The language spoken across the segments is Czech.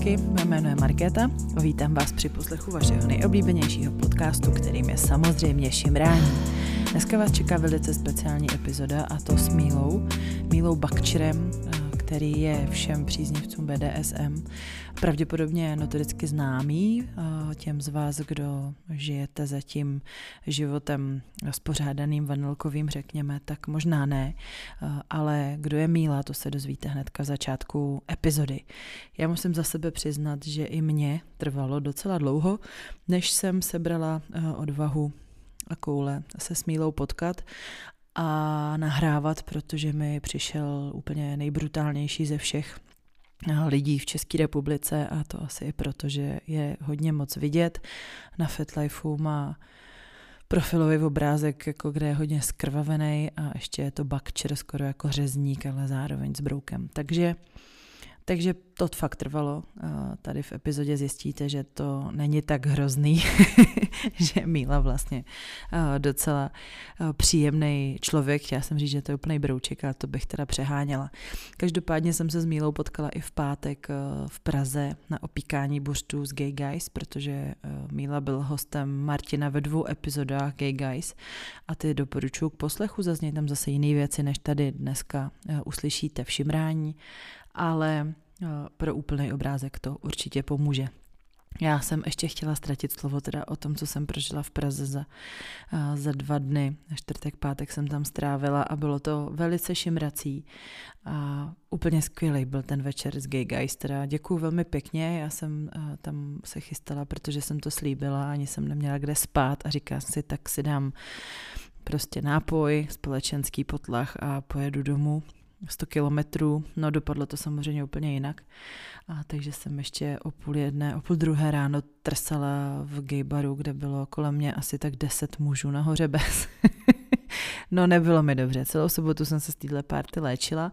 zpátky, mé jméno je Markéta a vítám vás při poslechu vašeho nejoblíbenějšího podcastu, kterým je samozřejmě Šimrání. Dneska vás čeká velice speciální epizoda a to s Mílou, Mílou Bakčerem, který je všem příznivcům BDSM pravděpodobně notoricky známý těm z vás, kdo žijete za tím životem spořádaným vanilkovým, řekněme, tak možná ne, ale kdo je Míla, to se dozvíte hnedka v začátku epizody. Já musím za sebe přiznat, že i mě trvalo docela dlouho, než jsem sebrala odvahu a koule se s potkat a nahrávat, protože mi přišel úplně nejbrutálnější ze všech eh, lidí v České republice a to asi i proto, že je hodně moc vidět. Na FetLifeu má profilový obrázek, jako kde je hodně skrvavený a ještě je to bakčer skoro jako řezník, ale zároveň s broukem. Takže takže to fakt trvalo. Tady v epizodě zjistíte, že to není tak hrozný, že Míla vlastně docela příjemný člověk. Chtěla jsem říct, že to je úplný brouček, ale to bych teda přeháněla. Každopádně jsem se s Mílou potkala i v pátek v Praze na opíkání buřtů z Gay Guys, protože Míla byl hostem Martina ve dvou epizodách Gay Guys a ty doporučuji k poslechu, zaznějí tam zase jiné věci, než tady dneska uslyšíte v Šimrání ale eh, pro úplný obrázek to určitě pomůže. Já jsem ještě chtěla ztratit slovo teda o tom, co jsem prožila v Praze za, eh, za dva dny. Čtvrtek, pátek jsem tam strávila a bylo to velice šimrací. A úplně skvělý byl ten večer s Gay Guys. Teda děkuju velmi pěkně, já jsem eh, tam se chystala, protože jsem to slíbila, ani jsem neměla kde spát a říkám si, tak si dám prostě nápoj, společenský potlach a pojedu domů 100 kilometrů, no dopadlo to samozřejmě úplně jinak. A takže jsem ještě o půl jedné, o půl druhé ráno trsala v gaybaru, kde bylo kolem mě asi tak deset mužů nahoře bez. no nebylo mi dobře, celou sobotu jsem se z téhle party léčila,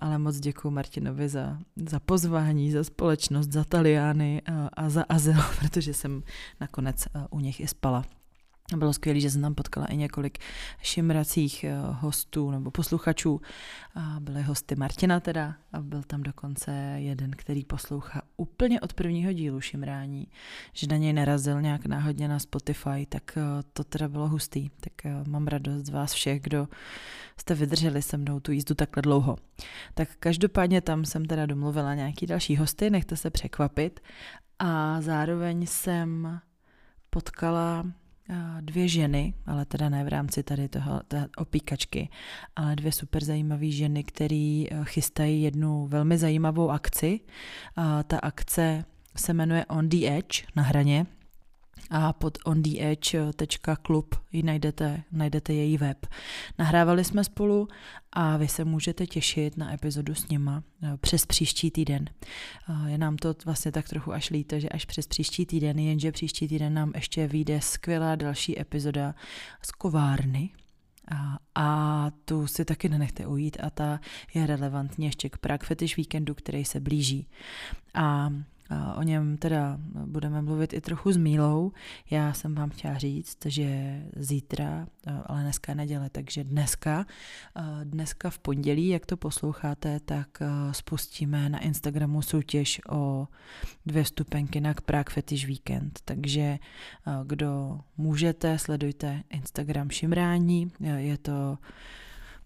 ale moc děkuji Martinovi za, za pozvání, za společnost, za Taliány a, a za azyl, protože jsem nakonec u nich i spala. Bylo skvělé, že jsem tam potkala i několik šimracích eh, hostů nebo posluchačů. A byly hosty Martina teda a byl tam dokonce jeden, který poslouchá úplně od prvního dílu šimrání, že na něj narazil nějak náhodně na Spotify, tak eh, to teda bylo hustý. Tak eh, mám radost z vás všech, kdo jste vydrželi se mnou tu jízdu takhle dlouho. Tak každopádně tam jsem teda domluvila nějaký další hosty, nechte se překvapit a zároveň jsem potkala dvě ženy, ale teda ne v rámci tady toho té opíkačky, ale dvě super zajímavé ženy, které eh, chystají jednu velmi zajímavou akci. Ta akce se jmenuje On the Edge na hraně a pod ontheedge.club ji najdete, najdete její web. Nahrávali jsme spolu a vy se můžete těšit na epizodu s nima eh, přes příští týden. Eh, je nám to vlastně tak trochu až líto, že až přes příští týden, jenže příští týden nám ještě vyjde skvělá další epizoda z kovárny, a, a tu si taky nenechte ujít a ta je relevantní ještě k Prague Fetish Weekendu, který se blíží. A O něm teda budeme mluvit i trochu s Mílou. Já jsem vám chtěla říct, že zítra, ale dneska je neděle, takže dneska, dneska v pondělí, jak to posloucháte, tak spustíme na Instagramu soutěž o dvě stupenky na Prague Fetish Weekend. Takže kdo můžete, sledujte Instagram Šimrání. Je to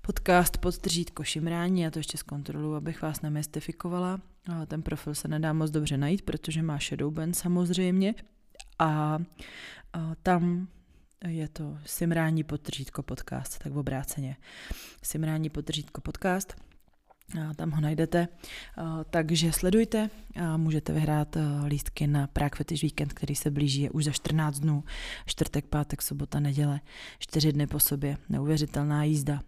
podcast pod tržítko šimrání, já to ještě zkontroluji, abych vás nemystifikovala. Ten profil se nedá moc dobře najít, protože má Shadowban samozřejmě a, tam je to Simrání podtržítko podcast, tak obráceně. Simrání podtržítko podcast tam ho najdete. Takže sledujte a můžete vyhrát lístky na Prague Fetish Weekend, který se blíží je už za 14 dnů. Čtvrtek, pátek, sobota, neděle. Čtyři dny po sobě. Neuvěřitelná jízda.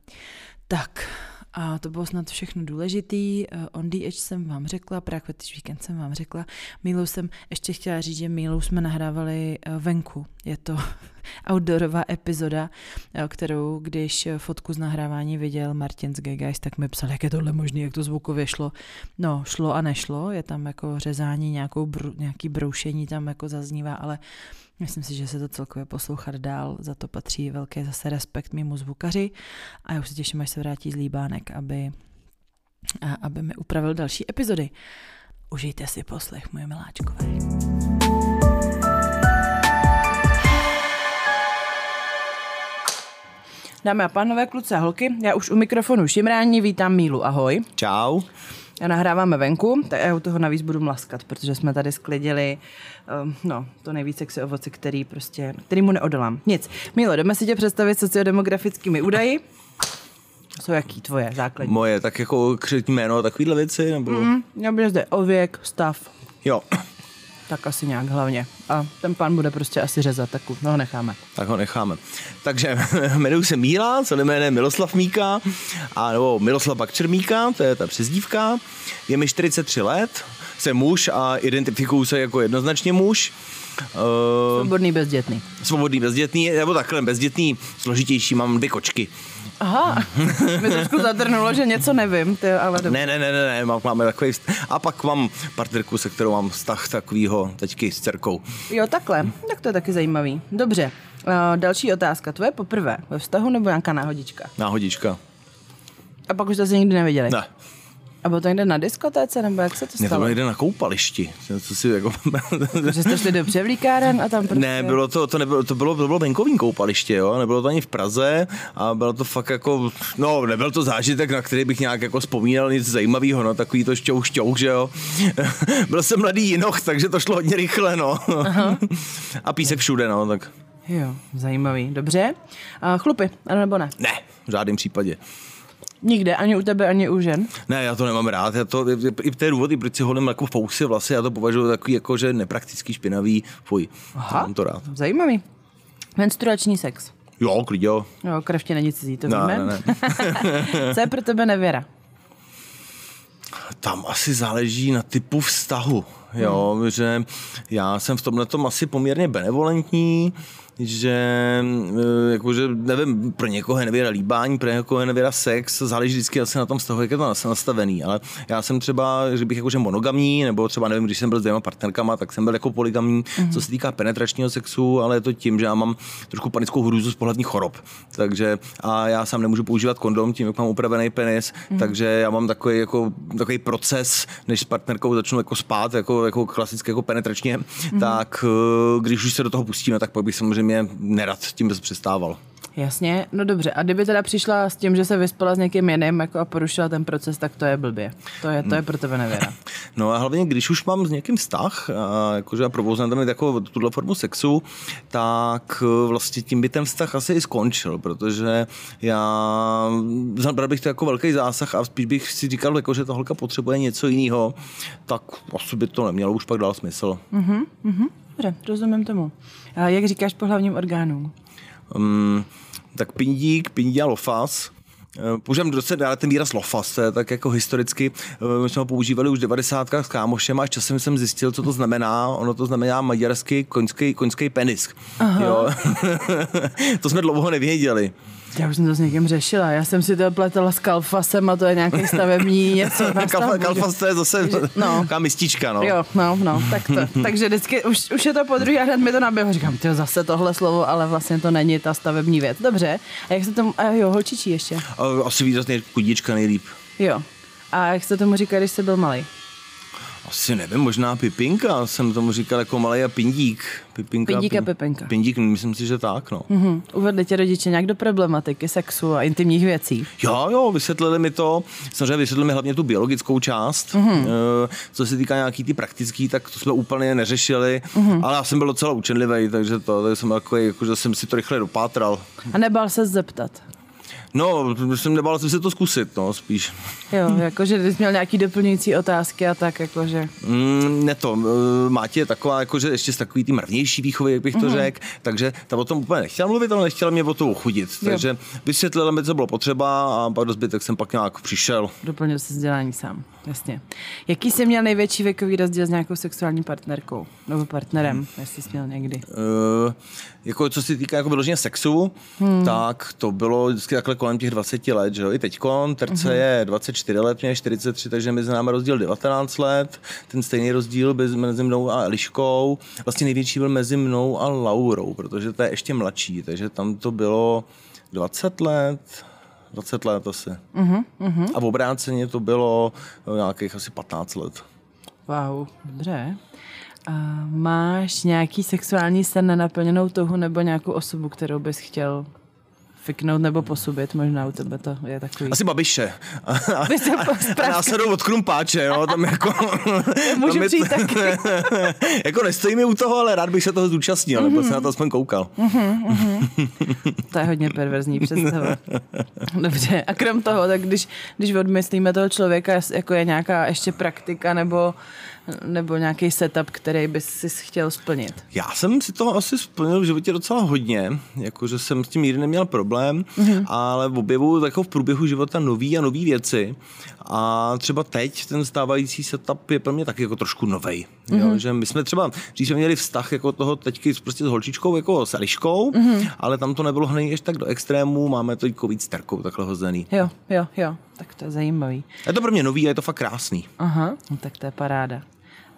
Tak, a to bylo snad všechno důležitý. Uh, on the Edge jsem vám řekla, Prague Fetish Weekend jsem vám řekla. Mílou jsem ještě chtěla říct, že Mílou jsme nahrávali uh, venku. Je to outdoorová epizoda, uh, kterou, když fotku z nahrávání viděl Martin z Gay Guys, tak mi psal, jak je tohle možné, jak to zvukově šlo. No, šlo a nešlo, je tam jako řezání, nějakou br- nějaký broušení tam jako zaznívá, ale Myslím si, že se to celkově poslouchat dál, za to patří velký zase respekt mimo zvukaři a já už se těším, až se vrátí z Líbánek, aby, a, aby mi upravil další epizody. Užijte si poslech, moje miláčkové. Dámy a pánové, kluci a holky, já už u mikrofonu šimrání, vítám Mílu, ahoj. Čau. Já nahráváme venku, tak já u toho navíc budu mlaskat, protože jsme tady sklidili um, no, to nejvíce sexy ovoce, který prostě, který mu neodolám. Nic. Milo, jdeme si tě představit sociodemografickými údaji. Jsou jaký tvoje základní? Moje, tak jako křetní jméno, takovýhle věci, nebo... Mm, já bych zde ověk, stav, Jo, tak asi nějak hlavně. A ten pán bude prostě asi řezat, tak no ho necháme. tak ho necháme. Takže jmenuji se Míla, celé jméno je Miloslav Míka, a nebo Miloslav Bakčer Míka, to je ta přezdívka. Je mi 43 let, jsem muž a identifikuju se jako jednoznačně muž. Uh, Svobodný bezdětný. svobodný bezdětný, nebo takhle bezdětný, složitější, mám dvě kočky. Aha, mi trošku zadrnulo, že něco nevím, ty, ale dobře. Ne, ne, ne, ne, ne, mám- máme takový vzt- A pak mám partnerku, se kterou mám vztah takovýho teďky s dcerkou. Jo, takhle. Tak to je taky zajímavý. Dobře. Uh, další otázka. Tvoje poprvé ve vztahu nebo nějaká náhodička? Náhodička. A pak už to se nikdy neviděli. Ne. A bylo to někde na diskotéce, nebo jak se to Ne, to stalo? bylo někde na koupališti. Co si jako... Že jste šli do převlíkáren a tam prostě... Ne, bylo to, to, nebylo, to bylo, to bylo venkovní koupaliště, jo, nebylo to ani v Praze a bylo to fakt jako, no, nebyl to zážitek, na který bych nějak jako vzpomínal nic zajímavého, no, takový to šťouch, šťouch, že jo. Byl jsem mladý jinoch, takže to šlo hodně rychle, no. a písek všude, no, tak Jo, zajímavý. Dobře. A chlupy, ano nebo ne? ne, v žádném případě. Nikde, ani u tebe, ani u žen. Ne, já to nemám rád, já to, i v té důvody, proč si holím jako fousy vlasy, já to považuji takový jako, že nepraktický, špinavý, fuj, Aha. mám to rád. Zajímavý. Menstruační sex. Jo, klidně, jo. Jo, krev ti není cizí, to Ne, víme. ne, ne. Co je pro tebe nevěra? Tam asi záleží na typu vztahu, jo, hmm. že já jsem v tomhle tom asi poměrně benevolentní, že eh, jakože, nevím, pro někoho je nevěra líbání, pro někoho je nevěra sex, záleží vždycky asi na tom vztahu, jak je to nas- nastavený, ale já jsem třeba, že bych jakože monogamní, nebo třeba nevím, když jsem byl s dvěma partnerkama, tak jsem byl jako poligamní, mm-hmm. co se týká penetračního sexu, ale je to tím, že já mám trošku panickou hrůzu z pohledních chorob, takže a já sám nemůžu používat kondom tím, jak mám upravený penis, mm-hmm. takže já mám takový, jako, takový proces, než s partnerkou začnu jako spát, jako, jako klasicky jako penetračně, mm-hmm. tak eh, když už se do toho pustíme, tak pak bych samozřejmě nerad tím přestával. Jasně, no dobře. A kdyby teda přišla s tím, že se vyspala s někým jiným jako a porušila ten proces, tak to je blbě. To je, to je pro tebe nevěra. No a hlavně, když už mám s někým vztah, a jakože a provozujeme tam jako tuhle formu sexu, tak eh, vlastně tím by ten vztah asi i skončil, protože já zabral bych to jako velký zásah a spíš bych si říkal, jako, že ta holka potřebuje něco jiného, tak asi by to nemělo už pak dál smysl. Mhm, dobře, rozumím tomu. A jak říkáš po hlavním orgánům? Um, tak pindík, pindí a lofas. Eh, Používám docela dále ten výraz lofas, to je tak jako historicky, eh, my jsme ho používali už v 90. s kámošem a časem jsem zjistil, co to znamená. Ono to znamená maďarský koňský, koňský penis. Jo. to jsme dlouho nevěděli. Já už jsem to s někým řešila. Já jsem si to pletala s kalfasem a to je nějaký stavební něco. Kalfa, stavbu, kalfas to je zase no. taková mistička, no. Jo, no, no, tak to. Takže vždycky, už, už je to po druhý a hned mi to naběhlo. Říkám, ty zase tohle slovo, ale vlastně to není ta stavební věc. Dobře. A jak se tomu, a jo, holčičí ještě. Asi výrazně kudička nejlíp. Jo. A jak se tomu říká, když jsi byl malý? Asi nevím, možná Pipinka, jsem tomu říkal jako malý a pindík. Pipinka, Pindík a pin- Pipinka. Pindík, myslím si, že tak, no. Mhm. Uvedli tě rodiče nějak do problematiky sexu a intimních věcí? Jo, jo, vysvětlili mi to. Samozřejmě vysvětlili mi hlavně tu biologickou část. Mm-hmm. Co se týká nějaký ty praktický, tak to jsme úplně neřešili. Mm-hmm. Ale já jsem byl docela učenlivý, takže to tak jsem takový, jako, že jsem si to rychle dopátral. A nebál se zeptat? No, jsem nebál jsem si to zkusit, no, spíš. Jo, jakože ty jsi měl nějaký doplňující otázky a tak, jakože... Mm, ne to, eh, Mátě je taková, jakože ještě z takový tý mravnější výchovy, jak bych to mm-hmm. řekl, takže ta o tom úplně nechtěla mluvit, ale nechtěla mě o to uchudit. Jo. Takže vysvětlila mi, co bylo potřeba a pak do zbytek jsem pak nějak přišel. Doplnil se vzdělání sám, jasně. Jaký jsi měl největší věkový rozdíl s nějakou sexuální partnerkou? Nebo partnerem, jestli jsi měl někdy? Uh, jako co se týká jako vyloženě sexu, hmm. tak to bylo vždycky takhle kolem těch 20 let, že jo? I teďkon, Terce hmm. je 24 let, mě je 43, takže mezi námi rozdíl 19 let. Ten stejný rozdíl byl mezi mnou a Eliškou. Vlastně největší byl mezi mnou a Laurou, protože to je ještě mladší, takže tam to bylo 20 let, 20 let asi. Uh-huh, uh-huh. A v obráceně to bylo eh, nějakých asi 15 let. Wow, dobře. A máš nějaký sexuální sen na naplněnou touhu nebo nějakou osobu, kterou bys chtěl fiknout nebo posubit, možná u tebe to je takový. Asi babiše. A, a, následou od krumpáče, no, tam jako... Můžu tam přijít taky. jako nestojí mi u toho, ale rád bych se toho zúčastnil, nebo se na to aspoň koukal. To je hodně perverzní představa. Dobře, a krom toho, tak když, když odmyslíme toho člověka, jako je nějaká ještě praktika nebo, nebo nějaký setup, který bys si chtěl splnit. Já jsem si toho asi splnil v životě docela hodně, jakože jsem s tím nikdy neměl problém, mm-hmm. ale objevuju jako v průběhu života nový a nový věci a třeba teď ten stávající setup je pro mě taky jako trošku novej, mm-hmm. jo, že my jsme třeba, když jsme měli vztah jako toho teďky s- prostě s holčičkou, jako s Eliškou, mm-hmm. ale tam to nebylo hned až tak do extrému, máme to jako víc terkou takhle hozený. Jo, jo, jo, tak to je zajímavý. Je to pro mě nový a je to fakt krásný. Aha, no tak to je paráda.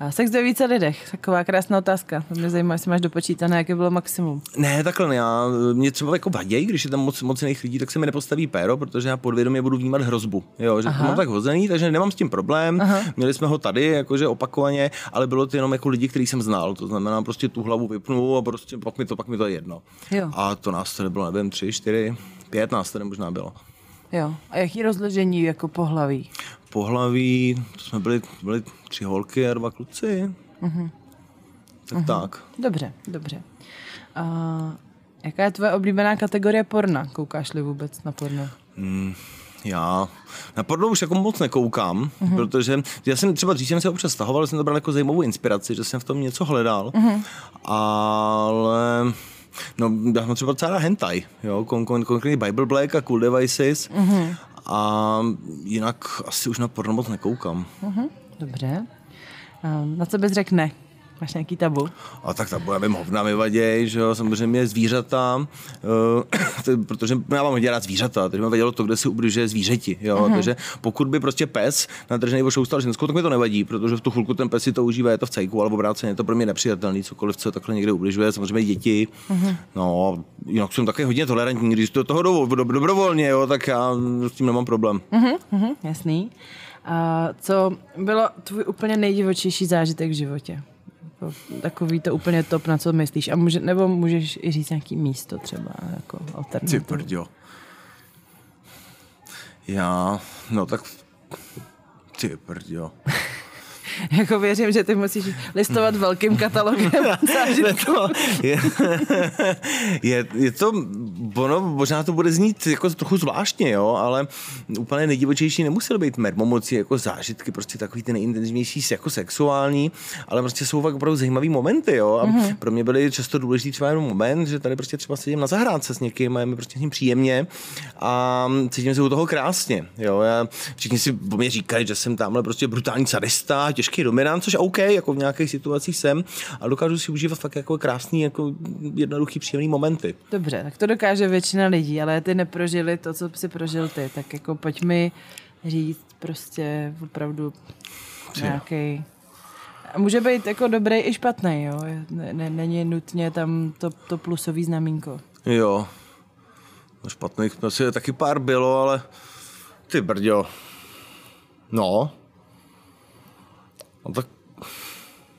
A sex ve více lidech, taková krásná otázka. Mě zajímá, jestli máš dopočítané, jaké bylo maximum. Ne, takhle ne. Já, mě třeba jako vaděj, když je tam moc, moc jiných lidí, tak se mi nepostaví péro, protože já podvědomě budu vnímat hrozbu. Jo, že Aha. to mám tak hozený, takže nemám s tím problém. Aha. Měli jsme ho tady, jakože opakovaně, ale bylo to jenom jako lidi, který jsem znal. To znamená, prostě tu hlavu vypnu a prostě pak mi to, pak mi to je jedno. Jo. A to nás to nebylo, nevím, tři, čtyři, pět nás to možná bylo. Jo, a jaký rozložení jako pohlaví? Pohlaví, to jsme byli, byli tři holky a dva kluci. Mhm. Tak tak. Dobře, dobře. A jaká je tvoje oblíbená kategorie porna? Koukáš-li vůbec na porno? Mm, já na porno už jako moc nekoukám, mm-hmm. protože já jsem třeba dřív jsem se občas stahoval, jsem to bral jako zajímavou inspiraci, že jsem v tom něco hledal, mm-hmm. ale no, já mám třeba docela rád hentai, jo, kon, kon, konkrétně Bible Black a Cool Devices mm-hmm. A jinak asi už na porno moc nekoukám. Mhm, dobře. A na co bys řekl ne? Máš nějaký tabu? A tak tam já vím, hovna mi vaděj, že jo, samozřejmě zvířata, uh, to, protože já mám hodně rád zvířata, takže mi vadilo to, kde si ubližuje zvířeti, jo, uh-huh. takže pokud by prostě pes nadržený nebo šoustal ženskou, tak mi to nevadí, protože v tu chvilku ten pes si to užívá, je to v cejku, ale obráceně je to pro mě nepřijatelný, cokoliv, co takhle někde ubližuje, samozřejmě děti, uh-huh. no, jinak jsem taky hodně tolerantní, když do toho do, do, dobrovolně, jo, tak já s tím nemám problém. Mhm, mhm, jasný. A co bylo tvůj úplně nejdivočejší zážitek v životě? Jako Takový to úplně top, na co myslíš. A může, nebo můžeš i říct nějaký místo třeba, jako Ty alternativu. prďo. Já, no tak, ty prďo. Jako věřím, že ty musíš listovat velkým katalogem zážitků. to, je, je, je to, ono, možná to bude znít jako trochu zvláštně, jo, ale úplně nejdivočejší nemusel být mermomoci jako zážitky, prostě takový ty nejintenzivnější jako sexuální, ale prostě jsou fakt opravdu zajímavý momenty, jo, a mm-hmm. pro mě byly často důležitý třeba jenom moment, že tady prostě třeba sedím na zahrádce s někým a je mi prostě s ním příjemně a cítím se u toho krásně, jo, já, všichni si o mě říkají, že jsem tamhle prostě brutální sadista, těžký dominant, což OK, jako v nějakých situacích jsem, ale dokážu si užívat fakt jako krásný, jako jednoduchý, příjemný momenty. Dobře, tak to dokáže většina lidí, ale ty neprožili to, co si prožil ty. Tak jako pojď mi říct prostě opravdu nějaký. Může být jako dobrý i špatný, jo. Ne, ne, není nutně tam to, to plusový znamínko. Jo. No špatných asi taky pár bylo, ale ty brďo. No. No tak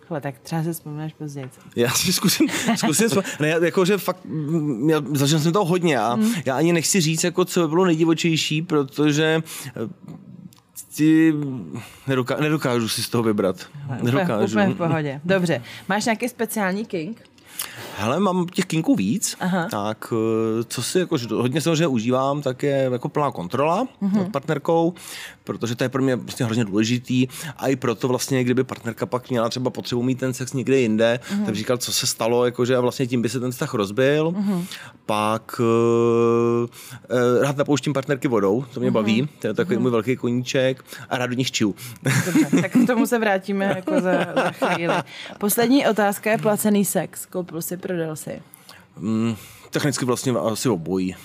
Hle, tak třeba se vzpomínáš později. já si zkusím, zkusím sva- ne, jakože fakt, mm, já zažil jsem toho hodně a Hmm. já ani nechci říct, jako co by bylo nejdivočejší, protože eh, ty nedoká, nedokážu si z toho vybrat. Úplně, Nedokážu. úplně v pohodě. Dobře. Máš nějaký speciální king? Hele, mám těch kinků víc, Aha. tak eh, co si jako hodně samozřejmě užívám, tak je jako plná kontrola Mhm. uh-huh. nad partnerkou, protože to je pro mě prostě hrozně důležitý a i proto vlastně, kdyby partnerka pak měla třeba potřebu mít ten sex někde jinde, Mhm. uh-huh. tak říkal, co se stalo, jakože a vlastně tím by se ten vztah rozbil. Mhm. Uh-huh. Pak uh, rád napouštím partnerky vodou, to mě uh-huh. baví, to je takový uh-huh. můj velký koníček a rád do nich čiju. Dobře, tak k tomu se vrátíme jako za, za chvíli. Poslední otázka je placený sex. Koupil si, prodal si. mm, technicky vlastně asi obojí.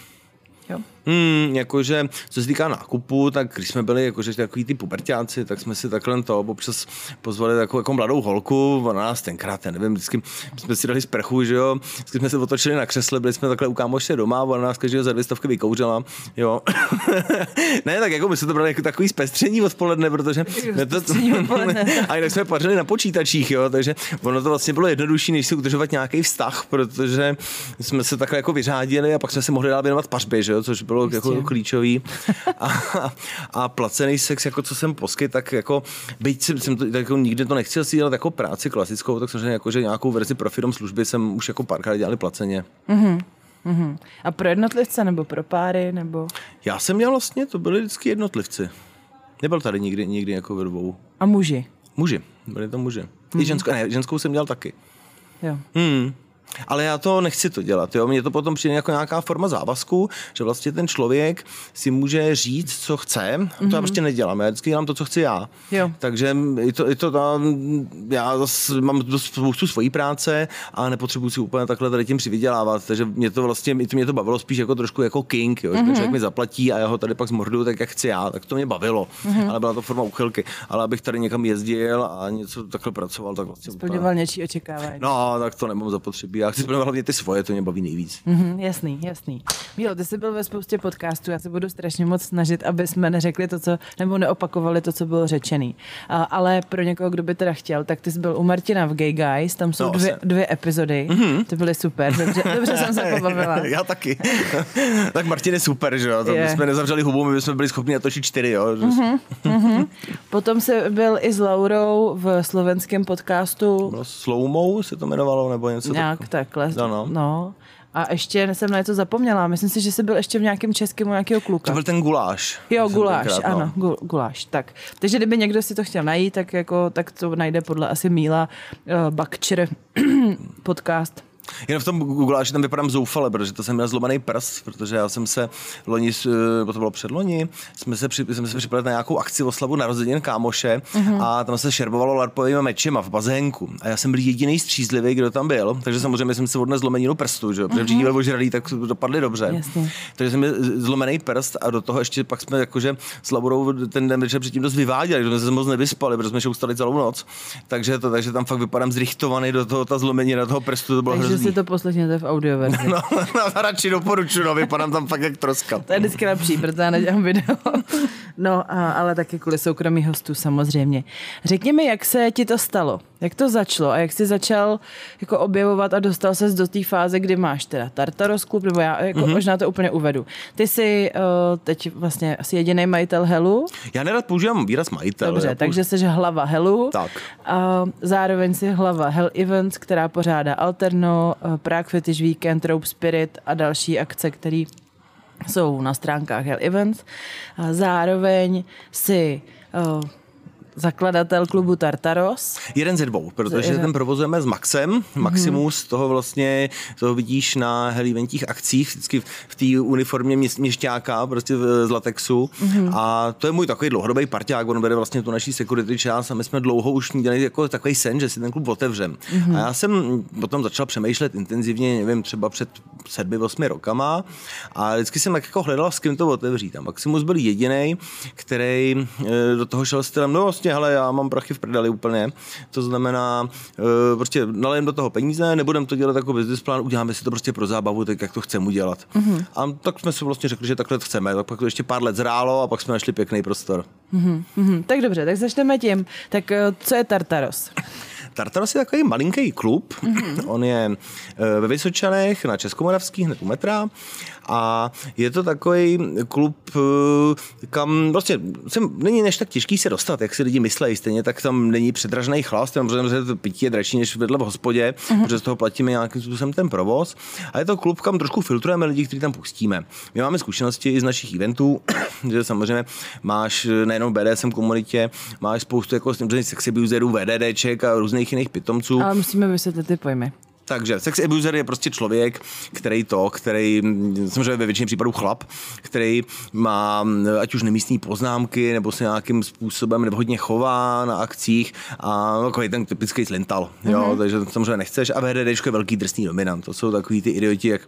Jo. Hmm, jakože, co se týká nákupu, tak když jsme byli jakože takový ty pubertáci, tak jsme si takhle to občas pozvali takovou jako mladou holku, ona nás tenkrát, já nevím, vždycky jsme si dali sprchu, že jo, vždycky jsme se otočili na křesle, byli jsme takhle u kámoše doma, ona nás každého za dvě stovky vykouřila, jo. ne, tak jako my jsme to brali jako takový zpestření odpoledne, protože ne to, a jinak jsme pařili na počítačích, jo, takže ono to vlastně bylo jednodušší, než si udržovat nějaký vztah, protože jsme se takhle jako vyřádili a pak jsme si mohli dál věnovat pařbě, že jo, což bylo Jistě. jako klíčový. A, a, placený sex, jako co jsem poskyt, tak jako byť jsem, jsem to, tak jako nikdy to nechtěl si dělat jako práci klasickou, tak samozřejmě jako, že nějakou verzi pro firm služby jsem už jako párkrát dělali placeně. Mm-hmm. Mm-hmm. A pro jednotlivce nebo pro páry? nebo? Já jsem měl vlastně, to byly vždycky jednotlivci. Nebyl tady nikdy, nikdy jako ve dvou. A muži? Muži, byli to muži. Mm-hmm. I ženskou, ne, ženskou jsem dělal taky. Jo. Hmm. Ale já to nechci to dělat. Jo? Mně to potom přijde jako nějaká forma závazku, že vlastně ten člověk si může říct, co chce. Mm-hmm. To já mhm. prostě nedělám. Já vždycky dělám to, co chci já. Jo. Takže je to, je to ta, já zase mám spoustu svojí práce a nepotřebuji si úplně takhle tady tím přivydělávat. Takže mě to vlastně, mě to bavilo spíš jako trošku jako king, jo? Mm-hmm. Že člověk mi zaplatí a já ho tady pak zmorduju tak, jak chci já. Tak to mě bavilo. Mm-hmm. Ale byla to forma uchylky. Ale abych tady někam jezdil a něco takhle pracoval, tak vlastně. Splňoval něčí očekávání. No, tak to nemám zapotřebí já chci splňovat hlavně ty svoje, to mě baví nejvíc. Mm-hmm, jasný, jasný. Mílo, ty jsi byl ve spoustě podcastů, já se budu strašně moc snažit, aby jsme neřekli to, co, nebo neopakovali to, co bylo řečený. A, ale pro někoho, kdo by teda chtěl, tak ty jsi byl u Martina v Gay Guys, tam jsou no, dvě, dvě epizody, mm-hmm. ty byly super, dobře, dobře jsem se pobavila. já taky. tak Martin je super, že jo, to yeah. jsme nezavřeli hubu, my jsme byli schopni natočit čtyři, jo. Mm-hmm, mm-hmm. Potom se byl i s Laurou v slovenském podcastu. Slowmo se to jmenovalo, nebo něco Nějak tak. takhle. No, no. no. A ještě jsem na něco zapomněla. Myslím si, že jsi byl ještě v nějakém českém u nějakého kluka. To byl ten guláš. Jo, guláš, tenkrát, no. ano, gu, guláš. Tak. Takže kdyby někdo si to chtěl najít, tak, jako, tak to najde podle asi Míla uh, Bakčer podcast. Jen v tom Google, že tam vypadám zoufale, protože to jsem měl zlomený prst, protože já jsem se loni, eh, to bylo předloni, jsme se, při, jsme se připravili na nějakou akci oslavu narozenin kámoše uh-huh. a tam se šerbovalo larpovými mečema v bazénku. A já jsem byl jediný střízlivý, kdo tam byl, takže samozřejmě jsem se odnes zlomeninu prstu, že? protože všichni byli ožralí, tak dopadli dobře. Jasně. Takže jsem měl zlomený prst a do toho ještě pak jsme jakože s Laborou ten den večer předtím dost vyváděli, že jsme se moc nevyspali, protože jsme šli ustali celou noc. Takže, to, takže tam fakt vypadám zrychtovaný do toho, ta zlomenina toho prstu, to bylo takže si to poslechněte v audioverzi. No, no, radši doporučuji, no, vypadám tam fakt jak troska. To je vždycky lepší, protože já nedělám video. No, a, ale taky kvůli soukromí hostů samozřejmě. Řekni mi, jak se ti to stalo? Jak to začalo a jak jsi začal jako objevovat a dostal ses do té fáze, kdy máš teda Tartaros Club, nebo já jako mm-hmm. možná to úplně uvedu. Ty jsi uh, teď vlastně asi jediný majitel Helu. Já nerad používám výraz majitel. Dobře, použ... takže jsi hlava Helu. Tak. Uh, zároveň jsi hlava Hell Events, která pořádá Alterno, uh, Prague Fetish Weekend, Rope Spirit a další akce, které jsou na stránkách Hell Events. A zároveň si uh, zakladatel klubu Tartaros. Jeden ze dvou, protože Jeden. ten provozujeme s Maxem. Maximus, mm-hmm. toho vlastně, toho vidíš na heliventích akcích, vždycky v té uniformě mě, měšťáka, prostě z latexu. Mm-hmm. A to je můj takový dlouhodobý parťák, on bere vlastně tu naší security část a my jsme dlouho už měli jako takový sen, že si ten klub otevřem. Mm-hmm. A já jsem potom začal přemýšlet intenzivně, nevím, třeba před sedmi, osmi rokama a vždycky jsem tak jako hledal, s kým to otevřít. A Maximus byl jediný, který eh, do toho šel stylem, no prostě, hele, já mám prachy v prdeli úplně. To znamená, uh, prostě nalejem do toho peníze, nebudem to dělat jako business plán, uděláme si to prostě pro zábavu, tak jak to chceme udělat. Mm-hmm. A tak jsme si vlastně řekli, že takhle to chceme. Tak pak to ještě pár let zrálo a pak jsme našli pěkný prostor. Mm-hmm. Tak dobře, tak začneme tím. Tak uh, co je Tartaros? Tartaros je takový malinký klub. Mm-hmm. On je eh, ve Vysočanech na Českomoravský, hned u metra. A je to takový klub, eh, kam prostě sem, není než tak těžký se dostat, jak si lidi myslejí. Stejně tak tam není předražný chlast, tam protože to pití je dražší než vedle v hospodě, mm-hmm. protože z toho platíme nějakým způsobem ten provoz. A je to klub, kam trošku filtrujeme lidi, kteří tam pustíme. My máme zkušenosti i z našich eventů, že samozřejmě máš nejenom v BDSM komunitě, máš spoustu jako sexy abuserů, VDDček a různých jiných pitomců. Ale musíme vysvětlit ty pojmy. Takže sex abuser je prostě člověk, který to, který, samozřejmě ve většině případů chlap, který má ať už nemístní poznámky, nebo se nějakým způsobem nevhodně chová na akcích a takový ten typický slintal, jo, mm-hmm. takže samozřejmě nechceš a VDD je velký drsný dominant, to jsou takový ty idioti, jak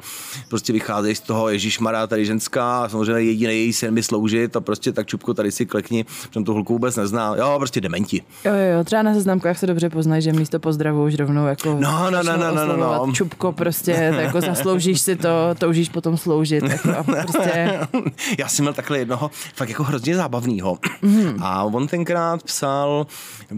prostě vycházejí z toho Ježíš Mará, tady ženská, a samozřejmě jediný její sen mi sloužit a prostě tak čupko tady si klekni, že to holku vůbec nezná, jo, prostě dementi. Jo, jo, jo, třeba na seznamkách se dobře poznají, že místo pozdravu už rovnou jako no, no, no, no, no, no, no. čupko prostě, jako zasloužíš si to, toužíš potom sloužit. Jako prostě... Já jsem měl takhle jednoho fakt jako hrozně zábavného. Mm. A on tenkrát psal,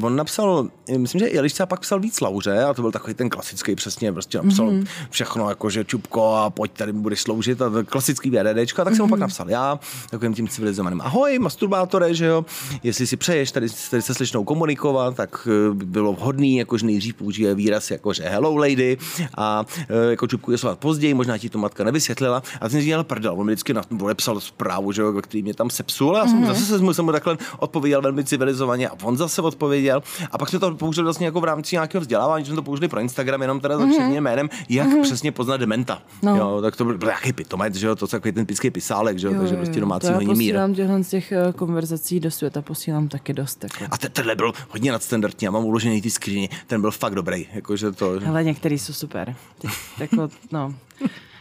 on napsal, myslím, že Elišce a pak psal víc Lauře a to byl takový ten klasický přesně, prostě napsal mm. všechno jako, že čupko a pojď tady mi budeš sloužit a klasický VDDčko a tak jsem mm. mu pak napsal já, takovým tím civilizovaným ahoj, masturbátore, že jo, jestli si přeješ tady, tady se slyšnou komunikovat, tak eh, by bylo vhodný, jakože nejdřív použije výraz jako, že hello lady a e, jako čupku je slovat později, možná ti to matka nevysvětlila. A ten dělal prdel, on mi vždycky odepsal zprávu, že jo, který mě tam sepsul. A já jsem mm-hmm. zase jsem mu takhle odpověděl velmi civilizovaně a on zase odpověděl. A pak jsme to použili vlastně jako v rámci nějakého vzdělávání, že jsme to použili pro Instagram, jenom teda mm-hmm. za jménem, jak mm-hmm. přesně poznat dementa. No. Jo, tak to byl, byl jaký pitomet, že jo, to takový ten pický pisálek, že jo, jo takže prostě domácí honí mír. Já z těch eh, konverzací do světa posílám taky dost. Jako. A tenhle byl hodně nadstandardní, já mám uložený ty skříně, ten byl fakt dobrý. Jakože to... Ale některý jsou super. Ty, jako, no.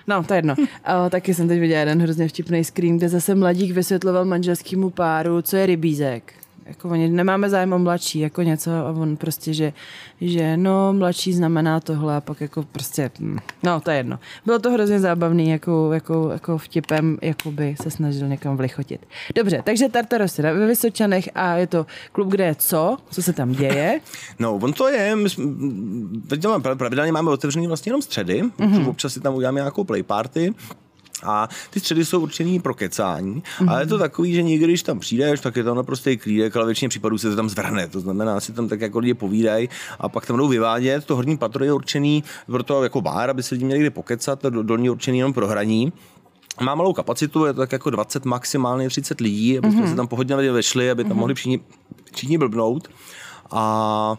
No, to je jedno. A, taky jsem teď viděla jeden hrozně vtipný screen, kde zase mladík vysvětloval manželskému páru, co je rybízek jako oni nemáme zájem o mladší, jako něco a on prostě, že, že no, mladší znamená tohle a pak jako prostě, hm, no, to je jedno. Bylo to hrozně zábavný, jako, jako, jako vtipem, jako by se snažil někam vlichotit. Dobře, takže Tartarosy ve Vysočanech a je to klub, kde je co? Co se tam děje? No, on to je, my jsme, pravidelně máme otevřený vlastně jenom středy, mm-hmm. občas si tam uděláme nějakou play party, a ty středy jsou určený pro kecání, mm-hmm. ale je to takový, že někdy, když tam přijdeš, tak je tam naprostý klídek, ale většině případů se to tam zvrhne. To znamená, si tam tak jako lidi povídají a pak tam jdou vyvádět. To horní patro je určený pro to jako bár, aby se lidi měli kde pokecat, to dolní určený jenom pro hraní. Má malou kapacitu, je to tak jako 20, maximálně 30 lidí, aby mm-hmm. se tam pohodně vešli, aby tam mm-hmm. mohli všichni, všichni blbnout. A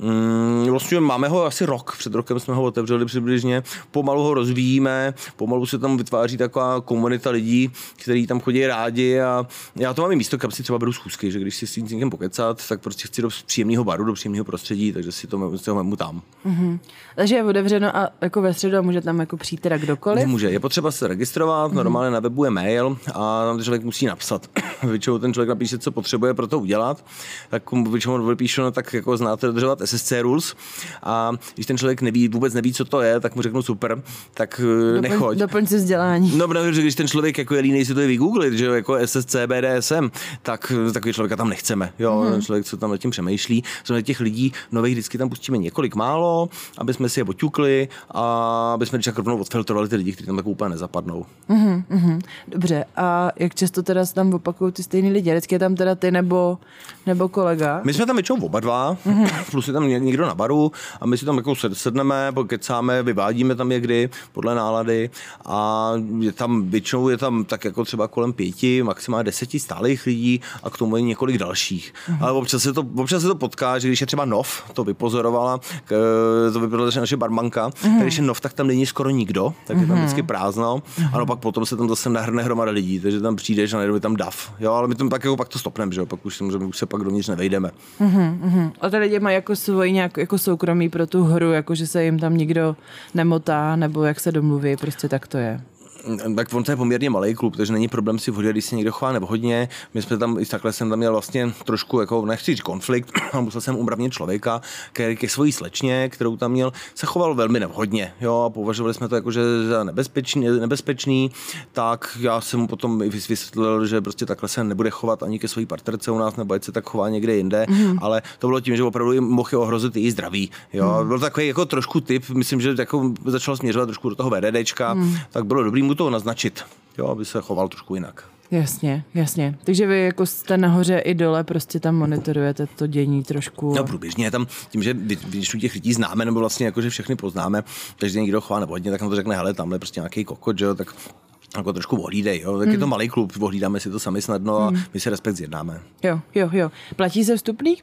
Mm, vlastně máme ho asi rok, před rokem jsme ho otevřeli přibližně, pomalu ho rozvíjíme, pomalu se tam vytváří taková komunita lidí, kteří tam chodí rádi a já to mám i místo, kam si třeba beru schůzky, že když si s někým pokecat, tak prostě chci do příjemného baru, do příjemného prostředí, takže si to, si to mu tam. Mm-hmm. Takže je otevřeno a jako ve středu může tam jako přijít teda kdokoliv? Může, je potřeba se registrovat, mm-hmm. normálně na webu je mail a tam člověk musí napsat. většinou ten člověk napíše, co potřebuje pro to udělat, tak většinou vypíšu, no tak jako znáte dodržovat SSC rules a když ten člověk neví, vůbec neví, co to je, tak mu řeknu super, tak eh, doplň, nechoď. Doplň si vzdělání. No, protože když ten člověk jako je líný si to je vygooglit, že jako SSC, BDSM, tak eh, takový člověka tam nechceme. Jo, ten člověk, co tam nad tím přemýšlí, jsme těch lidí nových vždycky tam pustíme několik málo, aby jsme si je oťukli a aby jsme když rovnou odfiltrovali ty lidi, kteří tam tak úplně nezapadnou. Mm-hmm. Dobře, a jak často teda tam opakují ty stejný lidi? Vždycky je tam teda ty nebo, nebo kolega? My jsme tam většinou oba dva, mm-hmm. plus je tam někdo na baru a my si tam jako sedneme, pokecáme, vyvádíme tam někdy podle nálady a je tam, většinou je tam tak jako třeba kolem pěti, maximálně deseti stálých lidí a k tomu je několik dalších. Mm-hmm. Ale občas se, to, občas se to potká, že když je třeba nov, to vypozorovala, to vypozorovala naše barmanka, mm-hmm. tak když je nov, tak tam není skoro nikdo, tak je tam mhm. vždycky prázdno mm-hmm. a no pak potom se tam zase nahrne hromada lidí, takže tam přijdeš a najednou je tam dav. Jo, ale my tam pak, jako, pak to stopneme, že jo, pak už, už se pak dovnitř nevejdeme. Mm-hmm. A ty lidi mají jako svoji nějak jako soukromí pro tu hru, jako že se jim tam nikdo nemotá, nebo jak se domluví, prostě tak to je tak on to je poměrně malý klub, takže není problém si vhodit, když se někdo chová nevhodně. My jsme tam, i takhle jsem tam měl vlastně trošku, jako nechci říct konflikt, a musel jsem umravnit člověka ke, ke svojí slečně, kterou tam měl, se choval velmi nevhodně. Jo, a považovali jsme to jako, že za nebezpečný, nebezpečný, tak já jsem mu potom vysvětlil, že prostě takhle se nebude chovat ani ke své partnerce u nás, nebo ať se tak chová někde jinde, mm. ale to bylo tím, že opravdu mohl ohrozit její zdraví. Jo, mm. byl takový jako trošku typ, myslím, že jako začal směřovat trošku do toho VDDčka, mm. tak bylo dobrý mu to naznačit, jo, aby se choval trošku jinak. Jasně, jasně. Takže vy jako jste nahoře i dole, prostě tam monitorujete to dění trošku. No průběžně tam, tím, že když těch lidí známe, nebo vlastně jako, že všechny poznáme, takže někdo chová nebo hodně, tak nám to řekne, hele, tam je prostě nějaký kokot, že jo, tak jako trošku ohlídej, jo. Tak Hmm. je to malý klub, ohlídáme si to sami snadno a my si respekt zjednáme. Jo, jo, jo. Platí se vstupný?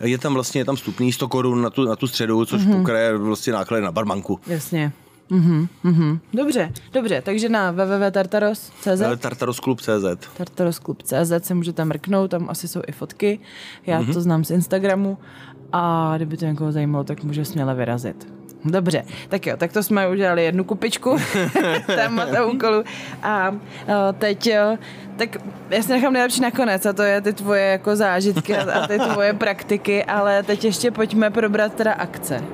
Je tam vlastně je tam vstupný 100 korun na tu, na tu středu, což Mhm. mm-hmm. pokraje vlastně náklady na barmanku. Jasně. Mhm, mhm. Dobře, dobře, takže na www.tartaros.cz Tartarosklub.cz tartarosklub.cz se můžete mrknout, tam asi jsou i fotky, já mm-hmm. to znám z Instagramu a kdyby to někoho zajímalo, tak může směle vyrazit. Dobře, tak jo, tak to jsme udělali jednu kupičku témata úkolu a o, teď, jo, tak já si nechám nejlepší nakonec a to je ty tvoje jako zážitky a, a ty tvoje praktiky, ale teď ještě pojďme probrat teda akce.